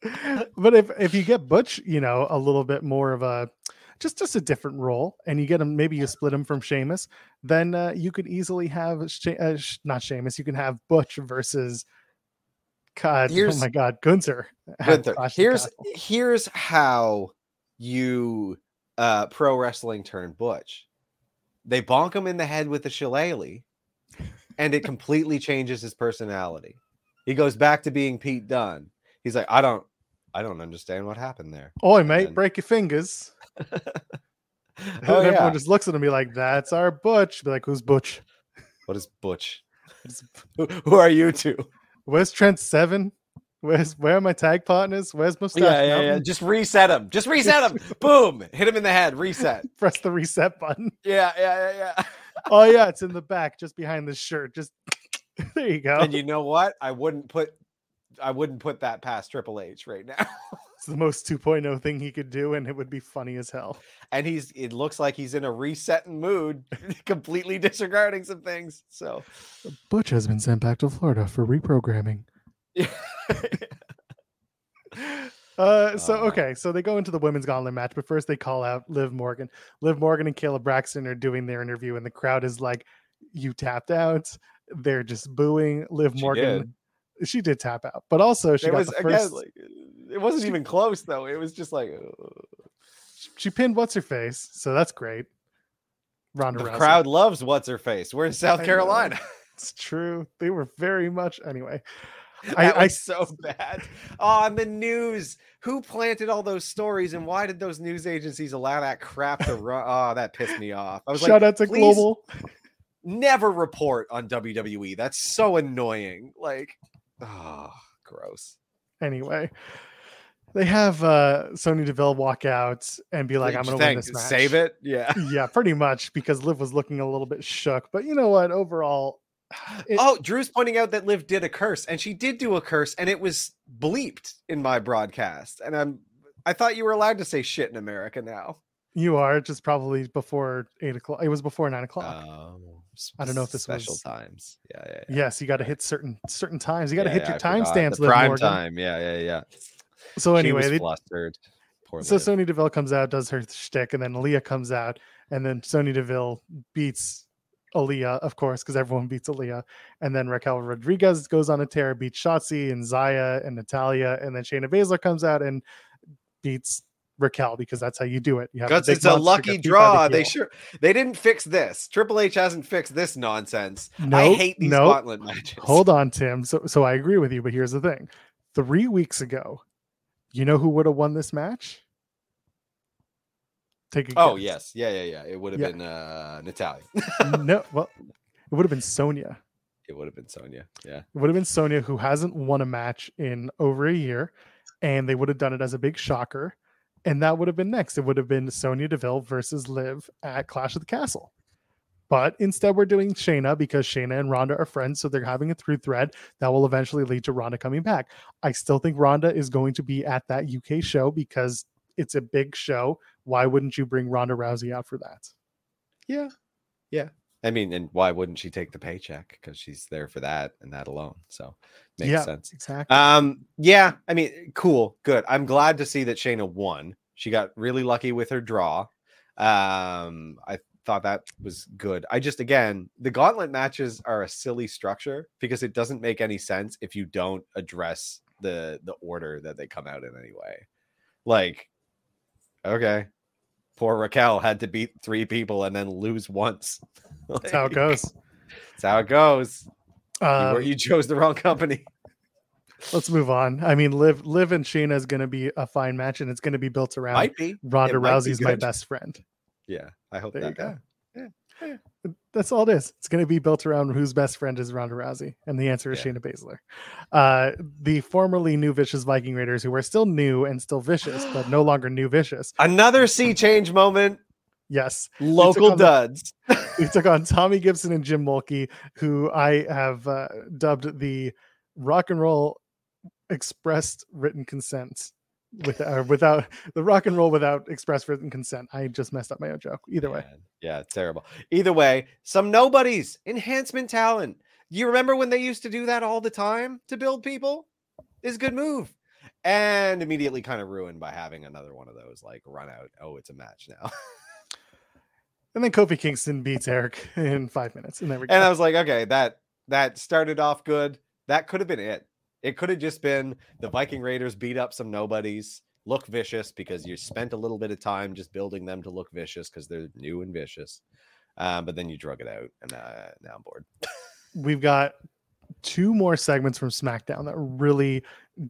but if if you get Butch, you know, a little bit more of a just just a different role, and you get him, maybe you split him from Sheamus, then uh, you could easily have she- uh, sh- not Sheamus, you can have Butch versus God, oh my God, Gunther. Gunther, Clash of the here's here's how you uh pro wrestling turn Butch. They bonk him in the head with a shillelagh, and it completely changes his personality. He goes back to being Pete Dunne. He's like, I don't, I don't understand what happened there. Oi, mate, then- break your fingers. oh And everyone yeah, just looks at him, be like, "That's our Butch." Be like, "Who's Butch? what is Butch? Who, who are you two? Where's Trent Seven? Where's where are my tag partners? Where's Mustache? Yeah, yeah, yeah. Just reset him. Just reset him. Boom! Hit him in the head. Reset. Press the reset button. Yeah, yeah, yeah, yeah. Oh yeah, it's in the back, just behind the shirt. Just there you go. And you know what? I wouldn't put I wouldn't put that past Triple H right now. It's the most 2.0 thing he could do, and it would be funny as hell. And he's it looks like he's in a resetting mood, completely disregarding some things. So Butch has been sent back to Florida for reprogramming. Uh, so Uh. okay, so they go into the women's gauntlet match, but first they call out Liv Morgan. Liv Morgan and Kayla Braxton are doing their interview, and the crowd is like, "You tapped out." They're just booing Liv She Morgan. She did tap out, but also she it got was the again first. like it wasn't even close though. It was just like uh, she pinned what's her face, so that's great. Ronda the Rousey. crowd loves what's her face. We're in South Carolina. It's true. They were very much anyway. I- I so bad. Oh, the news. Who planted all those stories and why did those news agencies allow that crap to run? Oh, that pissed me off. I was Shout like, out to "Please Global. never report on WWE. That's so annoying. Like, oh, gross. Anyway, they have uh Sonya Deville walk out and be like, Like, "I'm going to win this match." Save it. Yeah. yeah, pretty much because Liv was looking a little bit shook. But you know what? Overall, it- oh, Drew's pointing out that Liv did a curse, and she did do a curse, and it was bleeped in my broadcast. And I'm, I thought you were allowed to say shit in America now. you are just probably before eight o'clock. It was before nine o'clock. Oh, I don't know if this special was- times. Yeah, yeah. yeah. yes, you got to hit certain certain times. You got to Yeah, hit yeah, your timestamps. Prime Morgan. time. Yeah, yeah, yeah. So anyway, they, flustered. Poor so Liv. Sonya Deville comes out, does her shtick, and then Leah comes out, and then Sony Deville beats Aliyah, of course, because everyone beats Aliyah. And then Raquel Rodriguez goes on a tear, beats Shotzi and Zaya and Natalya, and then Shayna Baszler comes out and beats Raquel because that's how you do it. You have the Because big it's a lucky the draw. They sure they didn't fix this. Triple H hasn't fixed this nonsense. I hate these nope. gauntlet matches. Hold on, Tim. So, so I agree with you, but here's the thing: three weeks ago, you know who would have won this match? Take a Oh guess. yes, yeah, yeah, yeah. It would have Yeah. been uh Natalya. no, well, it would have been Sonya. it would have been Sonya. Yeah. It would have been Sonya who hasn't won a match in over a year, and they would have done it as a big shocker. And that would have been next. It would have been Sonya Deville versus Liv at Clash of the Castle. But instead, we're doing Shayna because Shayna and Ronda are friends. So they're having a through thread that will eventually lead to Ronda coming back. I still think Ronda is going to be at that UK show because it's a big show. Why wouldn't you bring Ronda Rousey out for that? Yeah. Yeah. I mean, and why wouldn't she take the paycheck? Because she's there for that and that alone. So makes yeah, sense. exactly. Um, yeah, I mean, cool, good. I'm glad to see that Shayna won. She got really lucky with her draw. Um, I thought that was good. I just again, the gauntlet matches are a silly structure because it doesn't make any sense if you don't address the the order that they come out in anyway. Like, okay, poor Raquel had to beat three people and then lose once. That's how it goes. That's how it goes. You, Um, you chose the wrong company. Let's move on. I mean, Liv, Liv and Shayna is going to be a fine match, and it's going to be built around Might be. Ronda it might be Rousey's my best friend. Yeah, I hope There you that. That's all it is. It's going to be built around whose best friend is Ronda Rousey, and the answer is Yeah. Shayna Baszler. Uh, the formerly new vicious Viking Raiders, who are still new and still vicious, but no longer new vicious. Another sea change moment. Yes, Local on the- duds. we took on Tommy Gibson and Jim Mulkey, who I have uh, dubbed the rock and roll expressed written consent with uh, without the rock and roll without express written consent. I just messed up my own joke. Either way, Yeah, terrible. Either way, some nobodies, enhancement talent. You remember when they used to do that all the time to build people? Is a good move. And immediately kind of ruined by having another one of those like run out. Oh, it's a match now. and then Kofi Kingston beats Erik in five minutes, and there we go. and I was like, okay, that that started off good. That could have been it. It could have just been the Viking Raiders beat up some nobodies, look vicious because you spent a little bit of time just building them to look vicious because they're new and vicious. Um, but then you drug it out, and uh, now I'm bored. We've got two more segments from SmackDown that really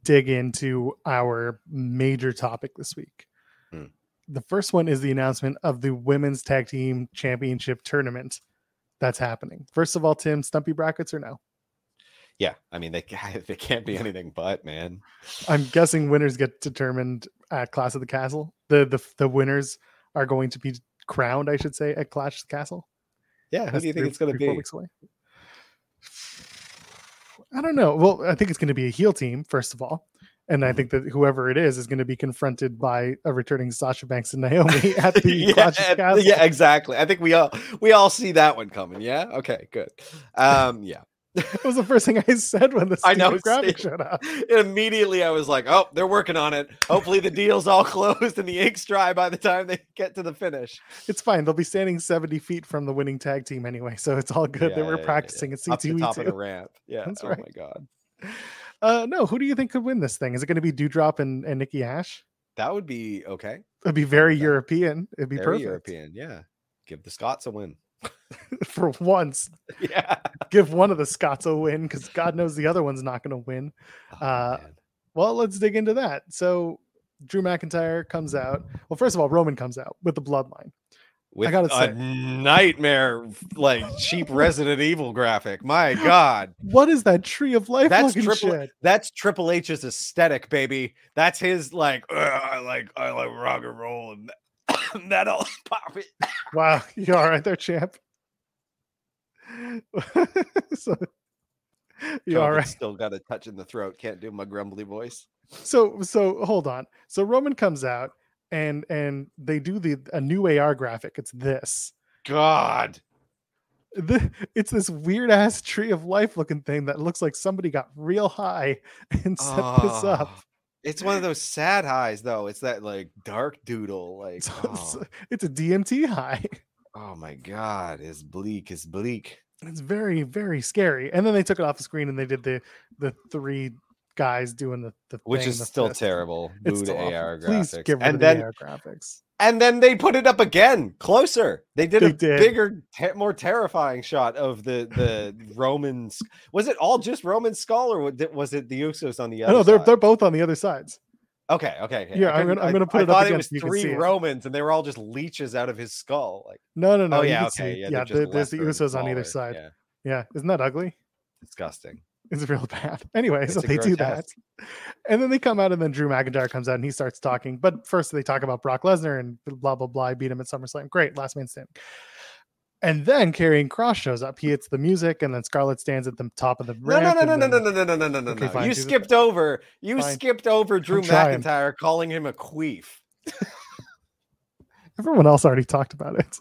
dig into our major topic this week. Hmm. The first one is the announcement of the Women's Tag Team Championship tournament that's happening. First of all, Tim, Stumpy brackets or no? Yeah, I mean they they can't be anything but man. I'm guessing winners get determined at Clash of the Castle. The the the winners are going to be crowned, I should say, at Clash of the Castle. Yeah, who That's do you think three- it's going to three, four be? weeks away. I don't know. Well, I think it's going to be a heel team first of all, and I Mhm. think that whoever it is is going to be confronted by a returning Sasha Banks and Naomi at the yeah, Clash of the Castle. yeah, exactly. I think we all we all see that one coming. Yeah. Okay. Good. Um. Yeah. That was the first thing I said when the I know, graphic same. showed up. Immediately, I was like, "Oh, they're working on it. Hopefully, the deal's all closed and the ink's dry by the time they get to the finish." It's fine. They'll be standing 70 feet from the winning tag team anyway, so it's all good. they Yeah, were yeah, yeah, practicing at Up the top of the C2E2. ramp. Yeah. That's oh right. my god, Uh, no, who do you think could win this thing? Is it going to be Doudrop and, and Nikki Ash? that would be okay. It'd be very. European. It'd be Very perfect European. Yeah. Give the Scots a win. for once. Yeah. Give one of the Scots a win because God knows the other one's not going to win. Oh, Uh. Well, let's dig into that. So, Drew McIntyre comes out. Well, first of all, Roman comes out with the bloodline. With gotta a say- nightmare, like cheap Resident Evil graphic. My God. What is that tree of life That's triple. shit? That's Triple H's aesthetic, baby. That's his like. I like I like rock and roll and metal. Pop it. Wow, you all right there, champ? so, you all COVID's right? Still got a touch in the throat. Can't do my grumbly voice. So, so hold on. So Roman comes out and and they do the a new AR graphic. It's this. God. the, it's this weird ass tree of life looking thing that looks like somebody got real high and set this up. Ah. It's one of those sad highs, though. It's that like dark doodle. Like, it's, oh, it's a DMT high. oh my God, it's bleak. It's bleak. It's very very scary. And then they took it off the screen and they did the the three guys doing the the Which thing, is the still fist. terrible. It's still to awful. AR Please graphics. get rid and of then the AR graphics. and then they put it up again, closer. They did They a did. bigger, te- more terrifying shot of the the Romans. Was it all just Roman skull, or was it the Usos on the other? know they're side? they're both on the other sides. Okay, okay, okay. Yeah, I I'm gonna- I'm gonna put I it up thought again it was so three see it. Romans, and they were all just leeches out of his skull. Like, No, no, no. oh yeah, okay, see- yeah, yeah. they're there- just there's the Usos on either side. Yeah, Yeah, isn't that ugly? disgusting. It's real bad. Anyway, so It's a they do that. And then they come out, and then Drew McIntyre comes out and he starts talking. But first, they talk about Brock Lesnar and blah, blah, blah. I beat him at SummerSlam. Great. Last man standing. And then Karrion Kross shows up. He hits the music, and then Scarlett stands at the top of the No, ramp. no, no, no, no, then- no, no, no, no, no, no, Okay, no. fine, You do the skipped over. You Fine. skipped over Drew. McIntyre calling him a queef, Everyone else already talked about it.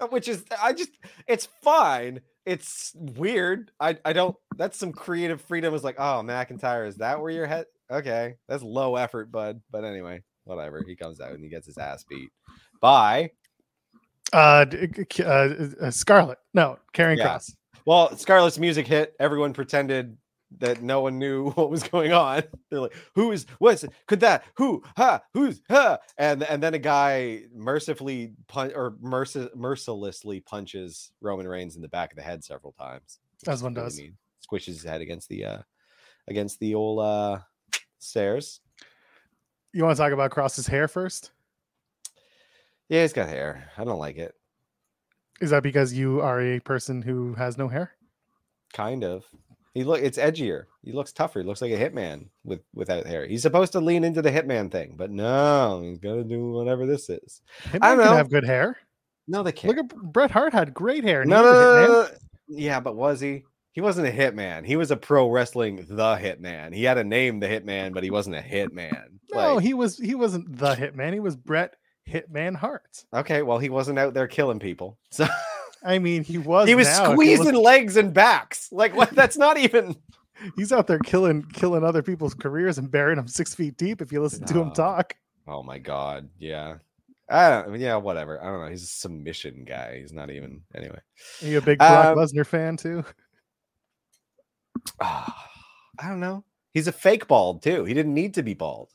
uh, which is I just it's fine. It's weird. I I don't. That's some creative freedom. Is like, oh, McIntyre, is that where your head? Okay, that's low effort, bud. But anyway, whatever. He comes out and he gets his ass beat by Uh, d- uh, uh, Scarlett. No, Karrion Yeah. Kross. Well, Scarlett's music hit. Everyone pretended that no one knew what was going on. They're like, "Who is? What's? Could that? Who? Ha? Who's? Ha?" And and then a guy mercifully pun or merci- mercilessly punches Roman Reigns in the back of the head several times. As one does. mean. Squishes his head against the uh against the old uh stairs. You want to talk about Kross's hair first? Yeah, he's got hair. I don't like it. Is that because you are a person who has no hair? Kind of. He look it's edgier. He looks tougher. He looks like a hitman with without hair. He's supposed to lean into the hitman thing, but no, he's gonna do whatever this is. Hitman I don't can know. have good hair. No, they can't. Look at Bret Hart had great hair. no, no, was a no, hitman. no, no. Yeah, but was he? He wasn't a hitman. He was a pro wrestling the hitman. He had a name, the hitman, but he wasn't a hitman. No, Like, he was he wasn't the hitman. He was Bret Hitman Hart. okay, well, he wasn't out there killing people. So I mean, he was. he was now, squeezing legs and backs. Like what? That's not even. he's out there killing killing other people's careers and burying them six feet deep. If you listen to him talk, Oh my god. Yeah. I don't. I mean, yeah. Whatever. I don't know. He's a submission guy. He's not even. Anyway. are you a big Brock Um, Lesnar fan too? I don't know. He's a fake bald too. He didn't need to be bald.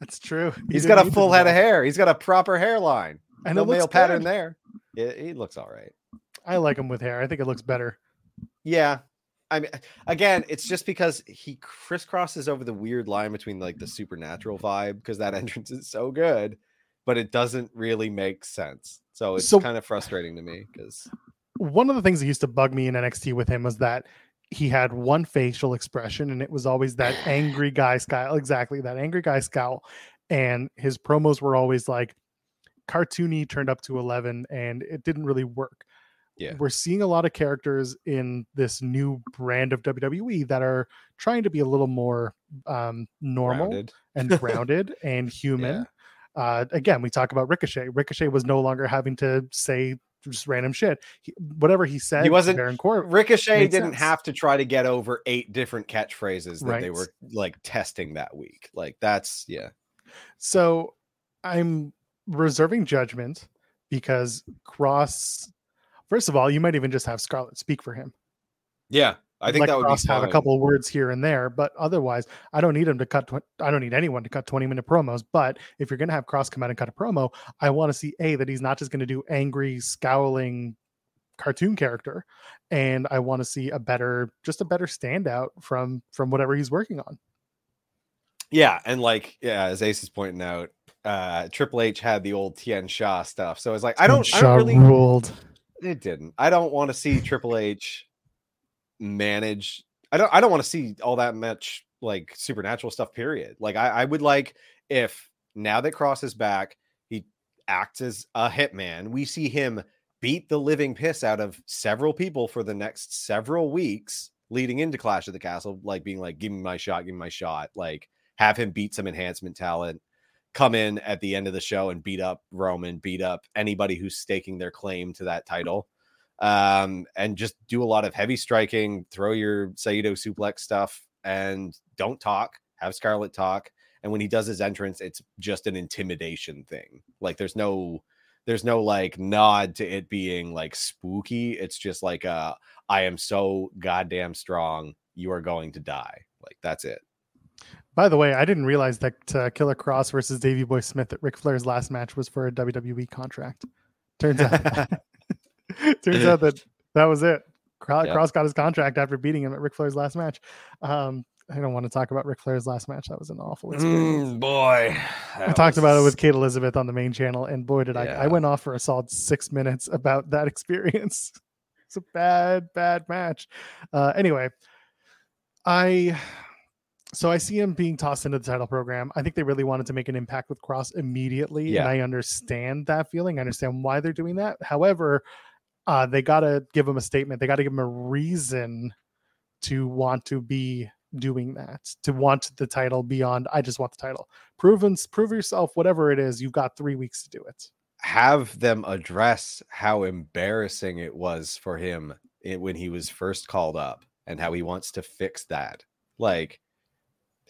That's true. He He's didn't got a full head of hair. He's got a proper hairline. and no male pattern there. Yeah, he looks all right. I like him with hair. I think it looks better. Yeah. I mean, again, it's just because he crisscrosses over the weird line between like the supernatural vibe because that entrance is so good, but it doesn't really make sense. So it's So- kind of frustrating to me because One of the things that used to bug me in NXT with him was that he had one facial expression, and it was always that angry guy scowl. Exactly that angry guy scowl, and his promos were always like cartoony, turned up to eleven, and it didn't really work. Yeah. we're seeing a lot of characters in this new brand of WWE that are trying to be a little more um, normal rounded. and grounded and human. Uh, again, we talk about Ricochet. Ricochet was no longer having to say just random shit. He, whatever he said, He wasn't- Baron Corbin. Ricochet didn't sense. have to try to get over eight different catchphrases that they were like testing that week. Like that's yeah. So I'm reserving judgment because Kross. First of all, you might even just have Scarlett speak for him. Yeah. I think Let that would Kross be have a couple of words here and there, but otherwise, I don't need him to cut. Tw- I don't need anyone to cut twenty minute promos. But if you're going to have Kross come out and cut a promo, I want to see a that he's not just going to do angry, scowling cartoon character, and I want to see a better, just a better standout from from whatever he's working on. Yeah, and like yeah, as Ace is pointing out, uh Triple H had the old Tien Shaw stuff. So it's like I don't, I don't really ruled. it didn't. I don't want to see Triple H manage. I don't I don't want to see all that much like supernatural stuff, period. Like I, I would like if now that Kross is back, he acts as a hitman. We see him beat the living piss out of several people for the next several weeks leading into Clash of the Castle, like being like, give me my shot, give me my shot. Like have him beat some enhancement talent, come in at the end of the show and beat up Roman, beat up anybody who's staking their claim to that title. Um, and just do a lot of heavy striking, throw your Saito suplex stuff, and don't talk. Have Scarlett talk. And when he does his entrance, it's just an intimidation thing. Like there's no there's no like nod to it being like spooky. It's just like uh I am so goddamn strong, you are going to die. Like that's it. By the way, I didn't realize that uh, Killer Kross versus Davey Boy Smith at Ric Flair's last match was for a WWE contract. Turns out, turns out that that was it. Cro- Yeah. Kross got his contract after beating him at Ric Flair's last match. Um, I don't want to talk about Ric Flair's last match. That was an awful experience. Mm, boy. I talked about it with Kate Elizabeth on the main channel, and boy, did I! I went off for a solid six minutes about that experience. it's a bad, bad match. Uh, anyway, I so I see him being tossed into the title program. I think they really wanted to make an impact with Kross immediately, Yeah. and I understand that feeling. I understand why they're doing that. However, uh, they got to give him a statement. They got to give him a reason to want to be doing that, to want the title beyond. I just want the title. Prove prove yourself. Whatever it is, you've got three weeks to do it. have them address how embarrassing it was for him when he was first called up and how he wants to fix that. Like,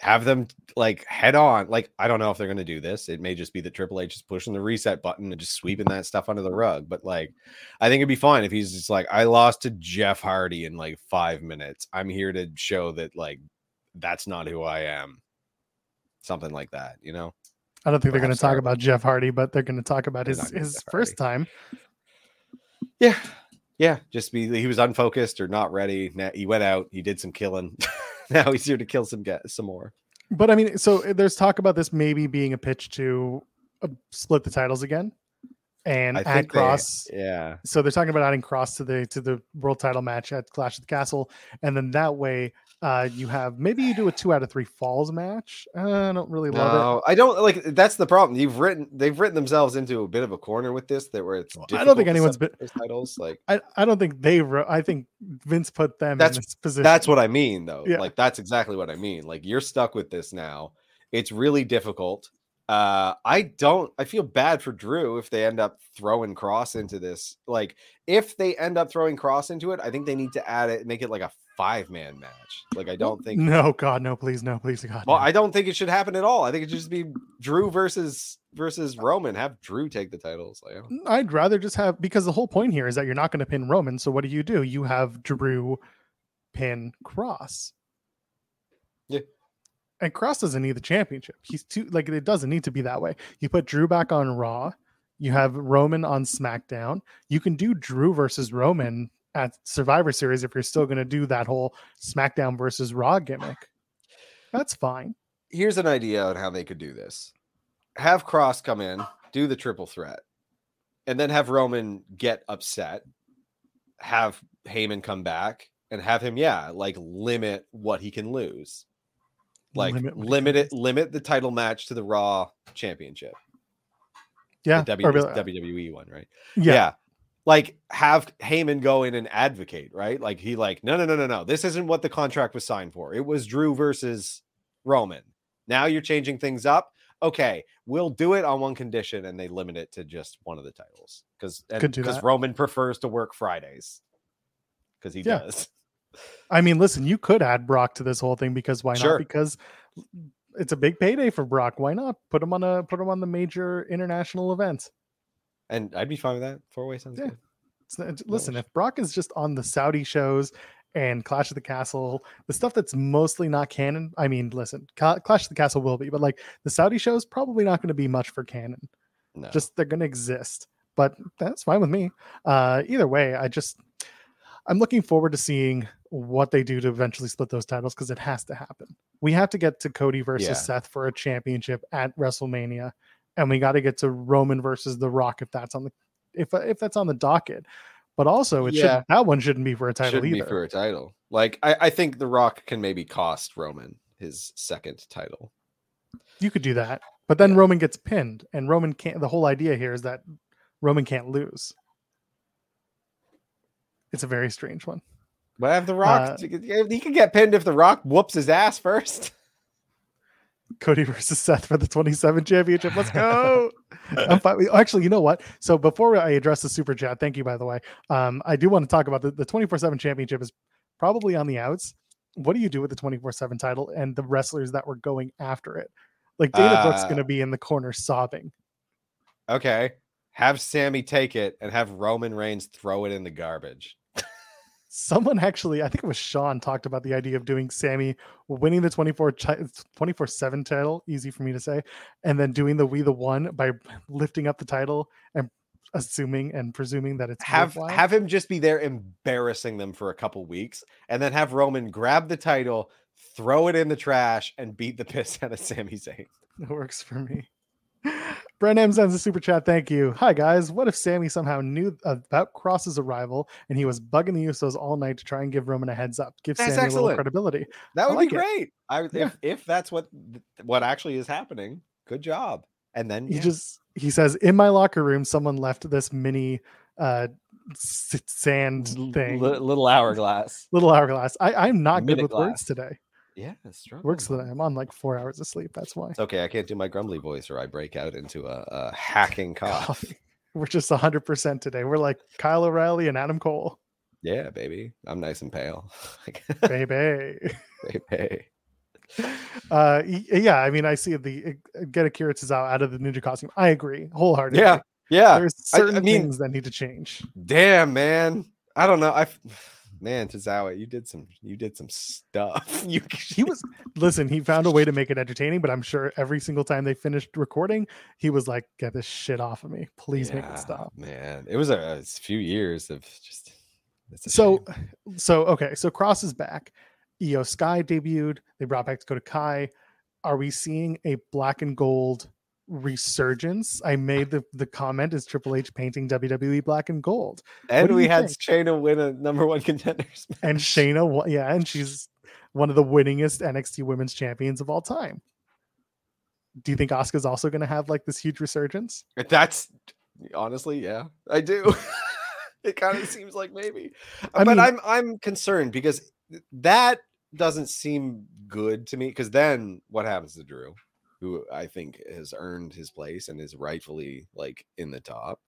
have them like head on. Like, I don't know if they're going to do this. It may just be that Triple H is pushing the reset button and just sweeping that stuff under the rug. But like, I think it'd be fine if he's just like, I lost to Jeff Hardy in like five minutes. I'm here to show that like that's not who I am. Something like that, you know? I don't think they're going to talk Hardy. about Jeff Hardy, but they're going to talk about his his Jeff first time. Yeah. Yeah. Just be he was unfocused or not ready. He went out, he did some killing. now he's here to kill some get some more. But I mean, so uh, there's talk about this maybe being a pitch to uh, split the titles again and I add think they- Kross. yeah. So they're talking about adding Kross to the to the world title match at Clash of the Castle, and then that way uh, you have maybe you do a two out of three falls match. Uh, I don't really love it. No, I don't like. That's the problem. You've written. They've written themselves into a bit of a corner with this. That where it's. I don't think anyone's those titles. Like I, I don't think they wrote. I think Vince put them That's- in this position. that's what I mean, though. Yeah. Like that's exactly what I mean. Like you're stuck with this now. It's really difficult. Uh, I don't. I feel bad for Drew if they end up throwing Kross into this. Like if they end up throwing Kross into it, I think they need to add it, make it like a five man match. Like I don't think. No, God, no, please, no, please, God. Well, no. I don't think it should happen at all. I think it should just be Drew versus versus Roman. Have Drew take the titles. Like, I'd rather just have because the whole point here is that you're not going to pin Roman. So what do you do? You have Drew pin Kross. Yeah. And Kross doesn't need the championship. He's too like it doesn't need to be that way. You put Drew back on Raw. You have Roman on SmackDown. You can do Drew versus Roman at Survivor Series if you're still going to do that whole SmackDown versus Raw gimmick. That's fine. here's an idea on how they could do this: have Kross come in, do the triple threat, and then have Roman get upset. Have Heyman come back and have him, yeah, like limit what he can lose. Like Limit limit, what he can it, limit the title match to the Raw Championship, Yeah. the w, WWE one, right? yeah. Like have Heyman go in and advocate, right? Like he like, no, no, no, no, no. This isn't what the contract was signed for. It was Drew versus Roman. Now you're changing things up. Okay, we'll do it on one condition, and they limit it to just one of the titles because because. Roman prefers to work Fridays because he Yeah. does. I mean, listen, you could add Brock to this whole thing because why Sure. not? Because it's a big payday for Brock. Why not put him on a put him on the major international events? And I'd be fine with that. Four way sounds Yeah. good. Listen, if Brock is just on the Saudi shows and Clash of the Castle, the stuff that's mostly not canon. I mean, listen, Clash of the Castle will be, but like the Saudi shows, probably not going to be much for canon. No. just they're going to exist but that's fine with me uh either way i just i'm looking forward to seeing what they do to eventually split those titles because it has to happen we have to get to cody versus Yeah. seth for a championship at wrestlemania and we got to get to roman versus the rock if that's on the if if that's on the docket but also it Yeah. should that one shouldn't be for a title shouldn't either be for a title. Like I, I think The Rock can maybe cost Roman his second title. you could do that but then Yeah. roman gets pinned and roman can't the whole idea here is that roman can't lose it's a very strange one But have The Rock, Uh, he can get pinned if The Rock whoops his ass first. Cody versus Seth for the 27 championship. Let's go. Actually, you know what? So before I address the super chat, thank you, by the way. Um, I do want to talk about the, the 24 7 championship is probably on the outs. What do you do with the 24 7 title and the wrestlers that were going after it? Like Dana Brooks Uh, going to be in the corner sobbing. Okay. Have Sami take it and have Roman Reigns throw it in the garbage. Someone actually, I think it was Sean, talked about the idea of doing Sami winning the 24 24 7 title, easy for me to say, and then doing the We the One by lifting up the title and assuming and presuming that it's Have worthwhile. have him just be there embarrassing them for a couple weeks, and then have Roman grab the title, throw it in the trash, and beat the piss out of Sami Zayn. It works for me. Brent M sends a super chat. Thank you. Hi guys. What if Sami somehow knew about Kross's arrival and he was bugging the Usos all night to try and give Roman a heads up, give That's Sami a little credibility? That would like be it. great. I Yeah. if if that's what what actually is happening. Good job. And then He yeah, just he says in my locker room someone left this mini uh sand thing, li- little hourglass. little hourglass. I I'm not good Minute with words today. Yeah, it's true. Works today. I'm on like four hours of sleep. That's why. It's okay. I can't do my grumbly voice, or I break out into a, a hacking cough. We're just 100% today. We're like Kyle O'Reilly and Adam Cole. Yeah, baby. I'm nice and pale. Baby. baby. uh yeah i mean i see the uh, get Akira Tozawa out of the ninja costume i agree wholeheartedly Yeah, yeah. there's I- I certain mean- things that need to change Damn, man. I don't know. I f- man, Tozawa, you did some you did some stuff. You he was listen he found a way to make it entertaining but i'm sure every single time they finished recording he was like get this shit off of me please make it stop Man, it was a, a few years of just so shame. so okay so kross is back Iyo Sky debuted. They brought back Dakota Kai. Are we seeing a black and gold resurgence? I made the, the comment is Triple H painting WWE black and gold. And we had think? Shayna win a number one contenders. And match. Shayna, wa- yeah, and she's one of the winningest NXT women's champions of all time. Do you think Asuka's also going to have like this huge resurgence? That's honestly, yeah, I do. it kind of seems like maybe, I but mean- I'm I'm concerned because that doesn't seem good to me. Because then what happens to Drew, who I think has earned his place and is rightfully like in the top,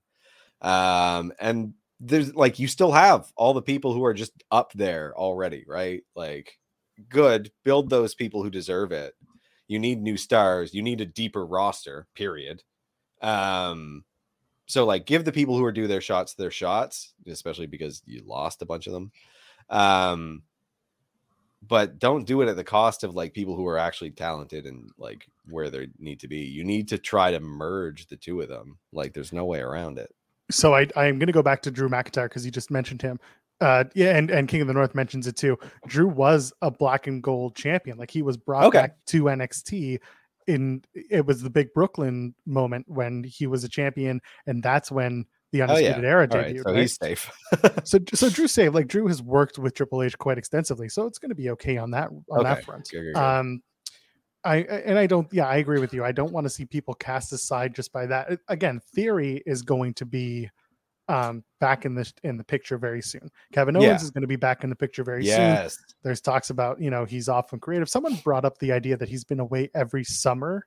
um, and there's like you still have all the people who are just up there already, right? Like, good, build those people who deserve it. You need new stars. You need a deeper roster. Period. Um, so like give the people who are due their shots their shots, especially because you lost a bunch of them. Um, but don't do it at the cost of like people who are actually talented and like where they need to be. You need to try to merge the two of them. Like there's no way around it. So I I am going to go back to Drew McIntyre because you just mentioned him. Uh, yeah, and and King of the North mentions it too. Drew was a black and gold champion. Like he was brought Okay. back to NXT. In it was the big Brooklyn moment when he was a champion, and that's when the Oh, yeah. Undisputed Era All right, so right? he's safe. so so Drew saved like Drew has worked with Triple H quite extensively, so it's going to be okay on that on that front. good, good, good. Um, I and I don't. Yeah, I agree with you. I don't want to see people cast aside just by that. Again, theory is going to be um back in the in the picture very soon. Kevin Owens Yeah. is going to be back in the picture very soon. There's talks about you know he's off from creative. Someone brought up the idea that he's been away every summer,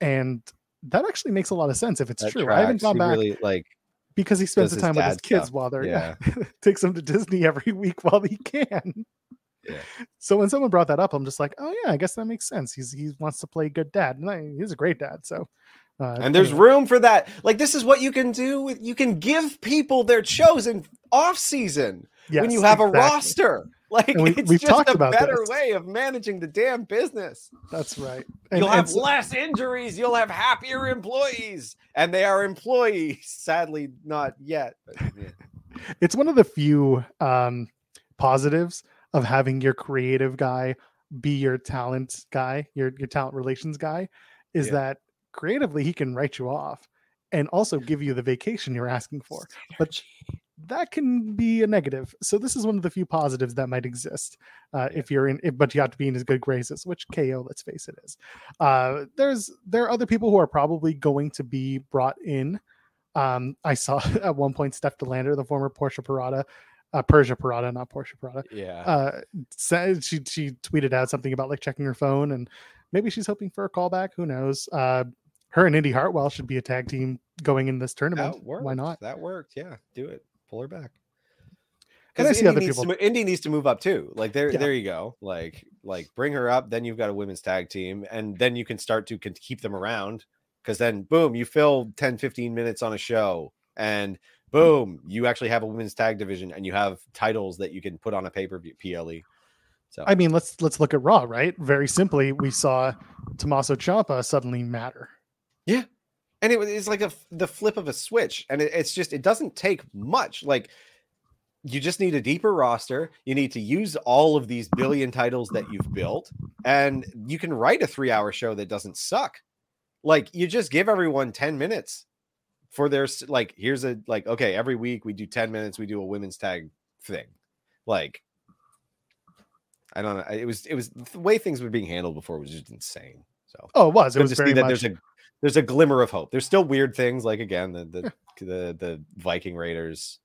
and that actually makes a lot of sense if it's that true. I haven't gone He back really like because he spends the time with his kids stuff. while they're Yeah. takes them to Disney every week while he can. Yeah. So when someone brought that up, I'm just like, oh yeah, I guess that makes sense. He's he wants to play good dad, and I, he's a great dad. So, uh, and there's anyway. room for that. Like this is what you can do with you can give people their chosen off season when you Yes, have a roster. Like And we- it's we've just talked a about better this. way of managing the damn business. That's right. And, you'll have so- less injuries. You'll have happier employees, and they are employees. Sadly, not yet. But yeah. it's one of the few um, positives of having your creative guy be your talent guy, your your talent relations guy, is Yeah. that creatively he can write you off and also give you the vacation you're asking for. But that can be a negative. So this is one of the few positives that might exist uh, if you're in. If, but you have to be in his good graces, which KO, let's face it, is. Uh, there's there are other people who are probably going to be brought in. Um, I saw at one point Steph De Lander, the former Porsche Parada, uh, Persia Parada, not Porsche Parada. yeah. Uh, said she she tweeted out something about like checking her phone and maybe she's hoping for a callback. Who knows? Uh, her and Indy Hartwell should be a tag team going in this tournament. Why not? That worked. Yeah, do it. Pull her back. And I see other Indy, needs to people- mo- Indy needs to move up too. Like there, Yeah. there you go. Like, like bring her up. Then you've got a women's tag team, and then you can start to con- keep them around. Because then, boom, you fill 10, 15 minutes on a show, and boom, you actually have a women's tag division, and you have titles that you can put on a pay per view PLE. So I mean, let's let's look at Raw, right? Very simply, we saw Tommaso Ciampa suddenly matter. And it was like a the flip of a switch and it, it's just it doesn't take much like you just need a deeper roster you need to use all of these billion titles that you've built and you can write a three hour show that doesn't suck like you just give everyone 10 minutes for their like here's a like okay every week we do 10 minutes we do a women's tag thing like i don't know it was it was the way things were being handled before was just insane so Oh, it was. It was very see that much. there's a there's a glimmer of hope. There's still weird things like again the the the, the Viking Raiders,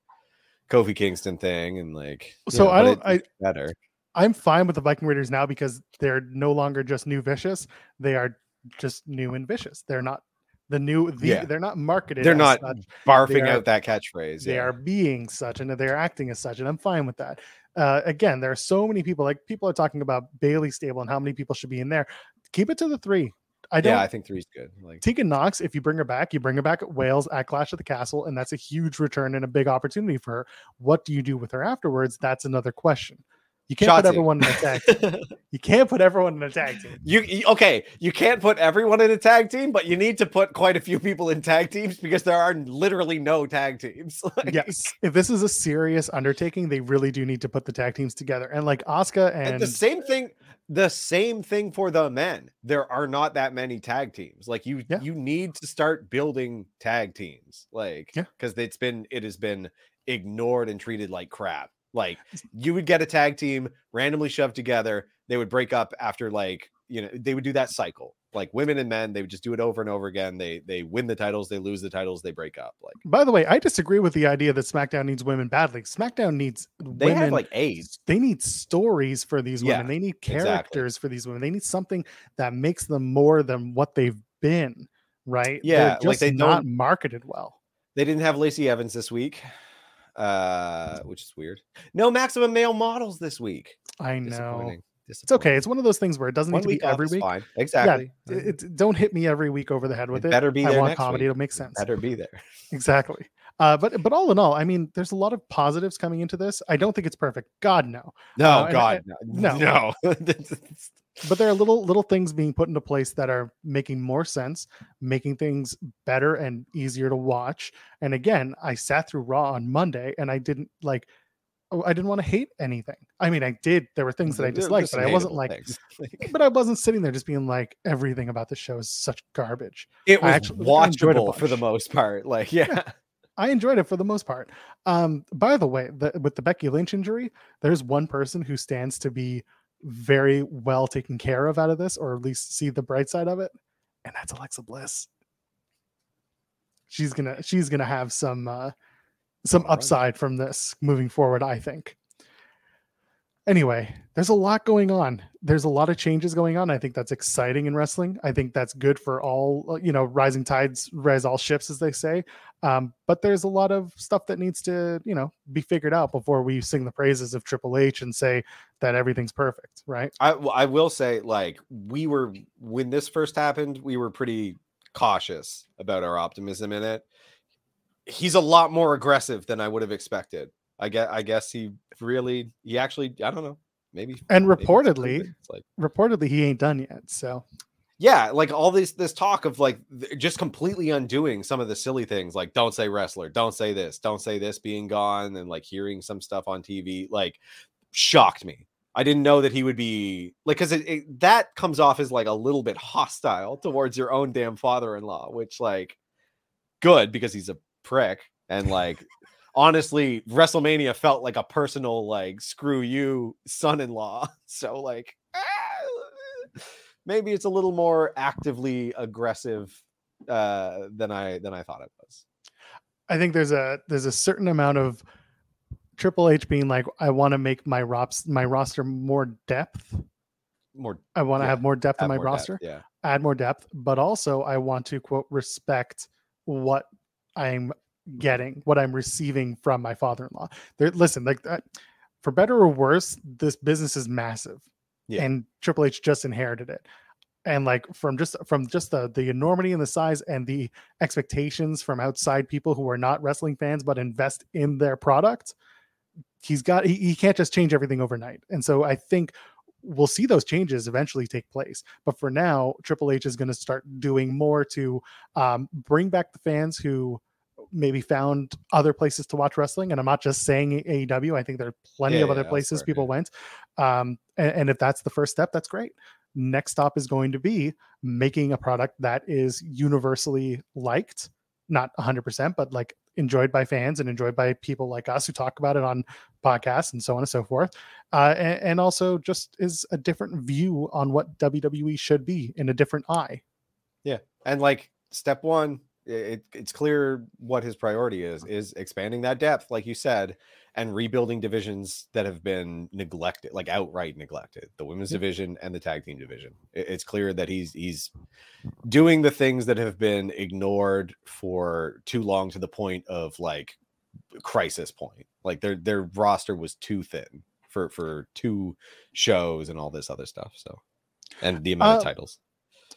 Kofi Kingston thing, and like So know, I don't- I- better. I'm fine with the Viking Raiders now because they're no longer just new vicious. They are just new and vicious. They're not the new. The, Yeah. They're not marketed. They're not such. barfing are- out that catchphrase. They yeah. are being such, and they're acting as such, and I'm fine with that. Uh, again, there are so many people. Like people are talking about Bayley stable and how many people should be in there. Keep it to the three. I don't. yeah, I think three's good. Like Tegan Knox, if you bring her back, you bring her back at Wales at Clash of the Castle, and that's a huge return and a big opportunity for her. What do you do with her afterwards? That's another question. You can't put everyone in a tag team. You can't put everyone in a tag team. You, you okay? You can't put everyone in a tag team, but you need to put quite a few people in tag teams because there are literally no tag teams. Like, Yes. If this is a serious undertaking, they really do need to put the tag teams together. And like Oscar and and the same thing. The same thing for the men. There are not that many tag teams. Like you, Yeah. you need to start building tag teams. Like Yeah. because it's been it has been ignored and treated like crap. Like you would get a tag team randomly shoved together. They would break up after like you know they would do that cycle. Like women and men, they would just do it over and over again. They they win the titles, they lose the titles, they break up. Like by the way, I disagree with the idea that SmackDown needs women badly. SmackDown needs they women. have like AIDS. they need stories for these women. Yeah, they need exactly. characters for these women. They need something that makes them more than what they've been. Right? Yeah, like they not marketed well. They didn't have Lacey Evans this week, uh, which is weird. No maximum male models this week. I know. It's okay. It's one of those things where it doesn't One need to be every week. fine. Exactly. Yeah, it, it- don't hit me every week over the head with It it. better be I want comedy. week. It'll make sense. Better be there. Exactly. Uh, but but all in all, I mean, there's a lot of positives coming into this. I don't think it's perfect. God no. No, Uh, and I- God, no, no. no. But there are little little things being put into place that are making more sense, making things better and easier to watch. And again, I sat through Raw on Monday and I didn't like oh, I didn't want to hate anything. I mean, I did. There were things that I disliked, but I wasn't like but I wasn't sitting there just being like everything about the show is such garbage. it was actually- I enjoyed a watchable for the most part. Like, yeah, I enjoyed it for the most part. Um, by the way, the, with the Becky Lynch injury, there's one person who stands to be very well taken care of out of this, or at least see the bright side of it, and that's Alexa Bliss. She's gonna she's gonna have some uh, some upside from this moving forward. I think. Anyway, there's a lot going on. There's a lot of changes going on. I think that's exciting in wrestling. I think that's good for all, uh, you know, rising tides rise all ships, as they say. Um, but there's a lot of stuff that needs to, you know, be figured out before we sing the praises of Triple H and say that everything's perfect, right? I I will say, like, we were when this first happened, we were pretty cautious about our optimism in it. He's a lot more aggressive than I would have expected. I guess I guess he really he actually I don't know maybe And maybe reportedly. It's like reportedly, he ain't done yet. So yeah like all this this talk of like just completely undoing some of the silly things like don't say wrestler don't say this don't say this being gone and like hearing some stuff on tv like shocked me i didn't know that he would be like because that comes off as like a little bit hostile towards your own damn father-in-law which like good because he's a prick and like honestly wrestlemania felt like a personal like screw you son-in-law so like maybe it's a little more actively aggressive uh than i than i thought it was I think there's a there's a certain amount of Triple H being like, I want to make my rops my roster more depth. more I want to Yeah, have more depth in my more depth, roster. yeah add more depth, but also I want to quote respect what I'm getting, what I'm receiving from my father-in-law. There, listen, like that, for better or worse, this business is massive, Yeah. and Triple H just inherited it. And like from just from just the the enormity and the size and the expectations from outside people who are not wrestling fans but invest in their product, he's got he, he can't just change everything overnight. And so I think we'll see those changes eventually take place. But for now, Triple H is going to start doing more to um, bring back the fans who maybe found other places to watch wrestling. And I'm not just saying AEW. I think there are plenty Yeah, of other yeah, places people went. Um, and, and if that's the first step, that's great. Next stop is going to be making a product that is universally liked, not 100%, but like enjoyed by fans and enjoyed by people like us who talk about it on podcasts and so on and so forth uh, and, and also just is a different view on what WWE should be in a different eye. Yeah. And like step one it, it's clear what his priority is is expanding that depth like you said and rebuilding divisions that have been neglected like outright neglected the women's division and the tag team division. It- it's clear that he's he's doing the things that have been ignored for too long to the point of like crisis point. Like their their roster was too thin for for two shows and all this other stuff so and the amount Uh, of titles.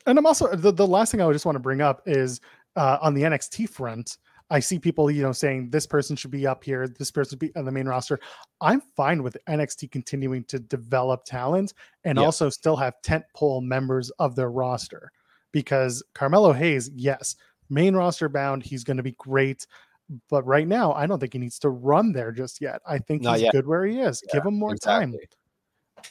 And I'm also the, the last thing I would just want to bring up is uh, on the NXT front. I see people, you know, saying this person should be up here, this person should be on the main roster. I'm fine with NXT continuing to develop talent and Yeah. also still have tentpole members of their roster because Carmelo Hayes, yes, main roster bound, he's going to be great. But right now, I don't think he needs to run there just yet. I think Not he's yet. good where he is. Give him more time.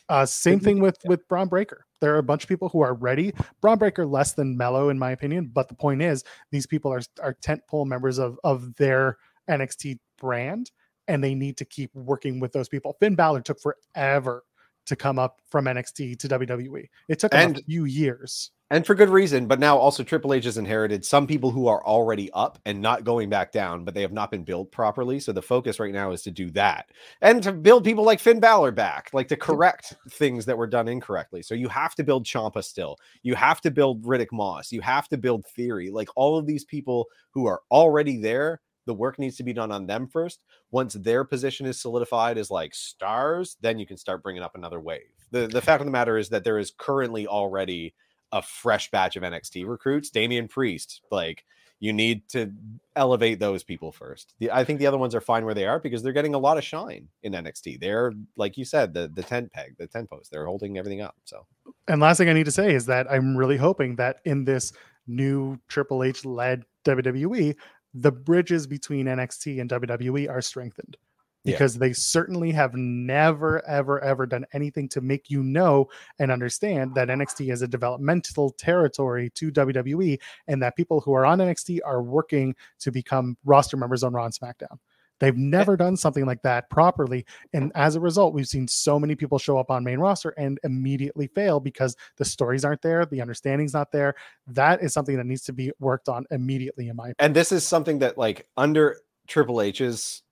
Uh, same thing with more. with Bron Breakker. There are a bunch of people who are ready. Bron Breakker less than Melo, in my opinion. But the point is, these people are are tentpole members of of their NXT brand, and they need to keep working with those people. Finn Balor took forever to come up from NXT to WWE. It took him a few years. And for good reason. But now also Triple H has inherited some people who are already up and not going back down, but they have not been built properly. So the focus right now is to do that and to build people like Finn Balor back, like to correct things that were done incorrectly. So you have to build Ciampa still. You have to build Riddick Moss. You have to build Theory. Like all of these people who are already there. The work needs to be done on them first. Once their position is solidified as like stars, then you can start bringing up another wave. The the fact of the matter is that there is currently already a fresh batch of NXT recruits. Damian Priest, like you need to elevate those people first. The, I think the other ones are fine where they are because they're getting a lot of shine in NXT. They're like you said, the the tent peg, the tent post. They're holding everything up. So And last thing I need to say is that I'm really hoping that in this new Triple H led WWE, the bridges between NXT and WWE are strengthened Yeah. because they certainly have never, ever, ever done anything to make you know and understand that NXT is a developmental territory to WWE and that people who are on NXT are working to become roster members on Raw and SmackDown. They've eh. never done something like that properly. And as a result, we've seen so many people show up on main roster and immediately fail because the stories aren't there, the understanding's not there. That is something that needs to be worked on immediately, in my opinion. and this is something that like under Triple H's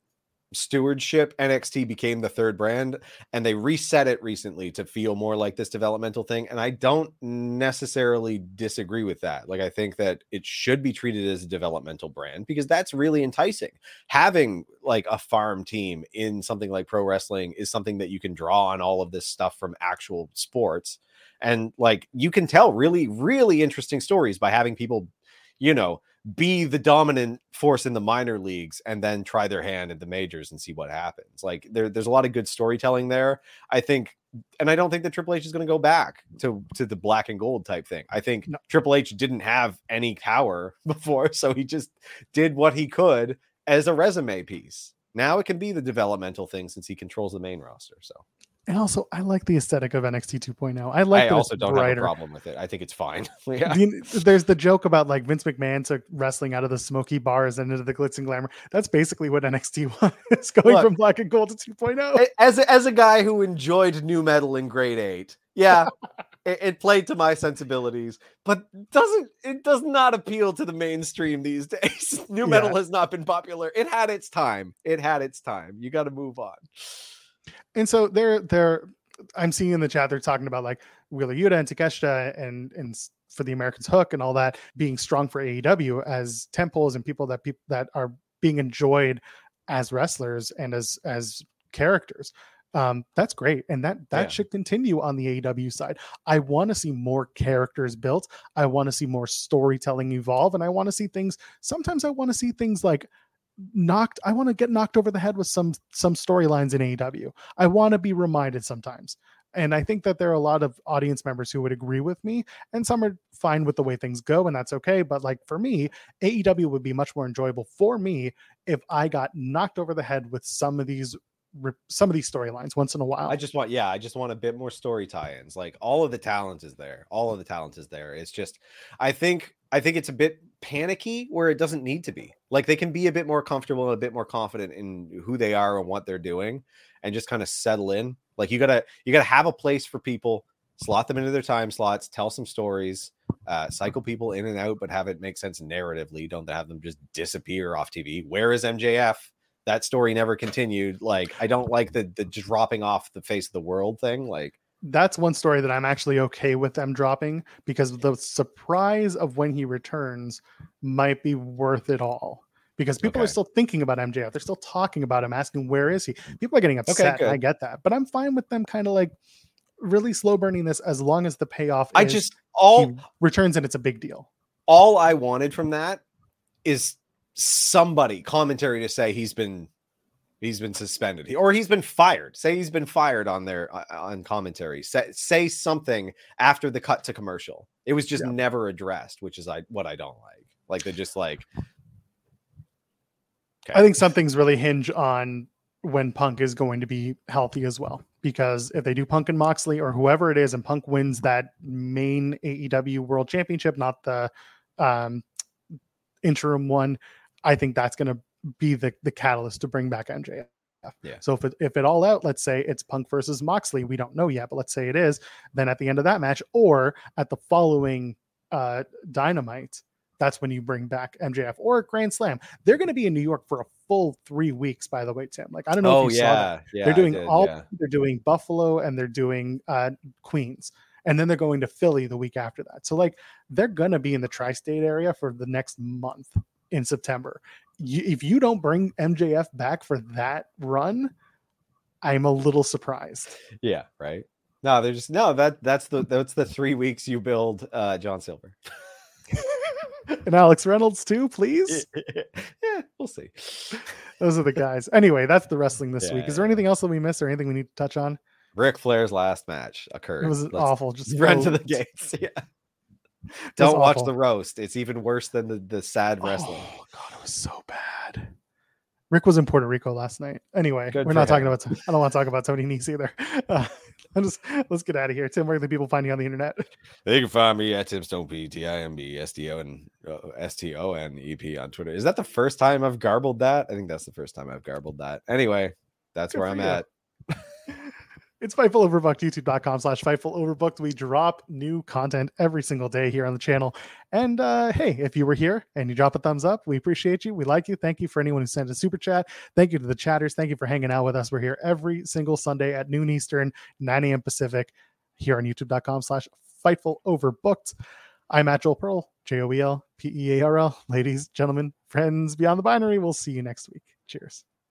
stewardship, NXT became the third brand and they reset it recently to feel more like this developmental thing. And I don't necessarily disagree with that. Like, I think that it should be treated as a developmental brand because that's really enticing. Having like a farm team in something like pro wrestling is something that you can draw on all of this stuff from actual sports. And like, you can tell really, really interesting stories by having people, you know, be the dominant force in the minor leagues and then try their hand at the majors and see what happens. Like there, there's a lot of good storytelling there. I think, and I don't think that Triple H is going to go back to to the black and gold type thing. I think No. Triple H didn't have any power before, so he just did what he could as a resume piece. Now it can be the developmental thing since he controls the main roster. So And also, I like the aesthetic of NXT 2.0. I like I that also it's don't brighter. have a problem with it. I think it's fine. yeah. The- there's the joke about like Vince McMahon took wrestling out of the smoky bars and into the glitz and glamour. That's basically what NXT was going Look. from black and gold to oh. 2.0. As a, as a guy who enjoyed nu metal in grade eight, yeah, it, it played to my sensibilities, but doesn't it does not appeal to the mainstream these days. nu metal Yeah. has not been popular. It had its time. It had its time. You got to move on. And so they're they're I'm seeing in the chat they're talking about like Wheeler Yuta and Takeshita and and for the Americans Hook and all that being strong for AEW as temples and people that people that are being enjoyed as wrestlers and as as characters. Um, that's great, and that that Yeah. should continue on the AEW side. I want to see more characters built. I want to see more storytelling evolve, and I want to see things. Sometimes I want to see things like knocked. I want to get knocked over the head with some some storylines in AEW. I want to be reminded sometimes. And I think that there are a lot of audience members who would agree with me, and some are fine with the way things go, and that's okay. But like for me, AEW would be much more enjoyable for me if I got knocked over the head with some of these some of these storylines once in a while. I just want, yeah, I just want a bit more story tie-ins. Like all of the talent is there. All of the talent is there. It's just, I think, I think it's a bit panicky where it doesn't need to be. Like they can be a bit more comfortable and a bit more confident in who they are and what they're doing, and just kind of settle in. Like you gotta, you gotta have a place for people, slot them into their time slots, tell some stories, uh, cycle people in and out, but have it make sense narratively. Don't have them just disappear off TV. Where is MJF? that story never continued. Like, I don't like the the dropping off the face of the world thing. Like, that's one story that I'm actually okay with them dropping because the surprise of when he returns might be worth it all. Because people are still thinking about MJF, they're still talking about him, asking where is he. People are getting upset. and I get that, but I'm fine with them kind of like really slow burning this as long as the payoff. I just all returns and it's a big deal. all I wanted from that is somebody commentary to say he's been he's been suspended He- or he's been fired. Say he's been fired on their uh, on commentary. Say, say something after the cut to commercial. It was just Yeah. never addressed, which is I what I don't like. Like they just like I think some things really hinge on when Punk is going to be healthy as well. Because if they do Punk and Moxley or whoever it is, and Punk wins that main AEW World Championship, not the um, interim one, I think that's going to be the the catalyst to bring back MJF. Yeah. So if it, if it all out, let's say it's Punk versus Moxley, we don't know yet, but let's say it is, then at the end of that match or at the following uh, Dynamite, that's when you bring back MJF or Grand Slam. They're going to be in New York for a full three weeks, by the way, Tim. Like I don't know oh if you saw that. yeah, yeah. they're doing did, all yeah. they're doing Buffalo and they're doing uh Queens. And then they're going to Philly the week after that. So like they're gonna be in the tri-state area for the next month in September. You, if you don't bring MJF back for that run, I'm a little surprised. Yeah, right. No, they're just no. That that's the that's the three weeks you build uh John Silver. and Alex Reynolds too, please. yeah, we'll see. Those are the guys. Anyway, that's the wrestling this week. Is there anything else that we missed or anything we need to touch on? Ric Flair's last match occurred. It was Let's awful. Just run to the gates. Yeah. Don't watch awful. the roast. It's even worse than the, the sad wrestling. Oh god, it was so bad. Ric was in Puerto Rico last night. Anyway, Good we're for not talking him. about. I don't want to talk about Tony Nese either. Uh, I'm just let's get out of here. Tim, where can the people find you on the internet? They can find me at Tim Stone P T I M B S T O and uh, S T O N E P on Twitter. Is that the first time I've garbled that? I think that's the first time I've garbled that. Anyway, that's Good where I'm you. at. It's Fightful Overbooked, youtube.com slash Fightful Overbooked. We drop new content every single day here on the channel. And uh, hey, if you were here and you drop a thumbs up, we appreciate you. We like you. Thank you for anyone who sent a super chat. Thank you to the chatters. Thank you for hanging out with us. We're here every single Sunday at noon Eastern, 9 a.m. Pacific, here on youtube.com slash Fightful Overbooked. I'm at Joel Pearl, J O E L P E A R L. Ladies, gentlemen, friends beyond the binary. We'll see you next week. Cheers.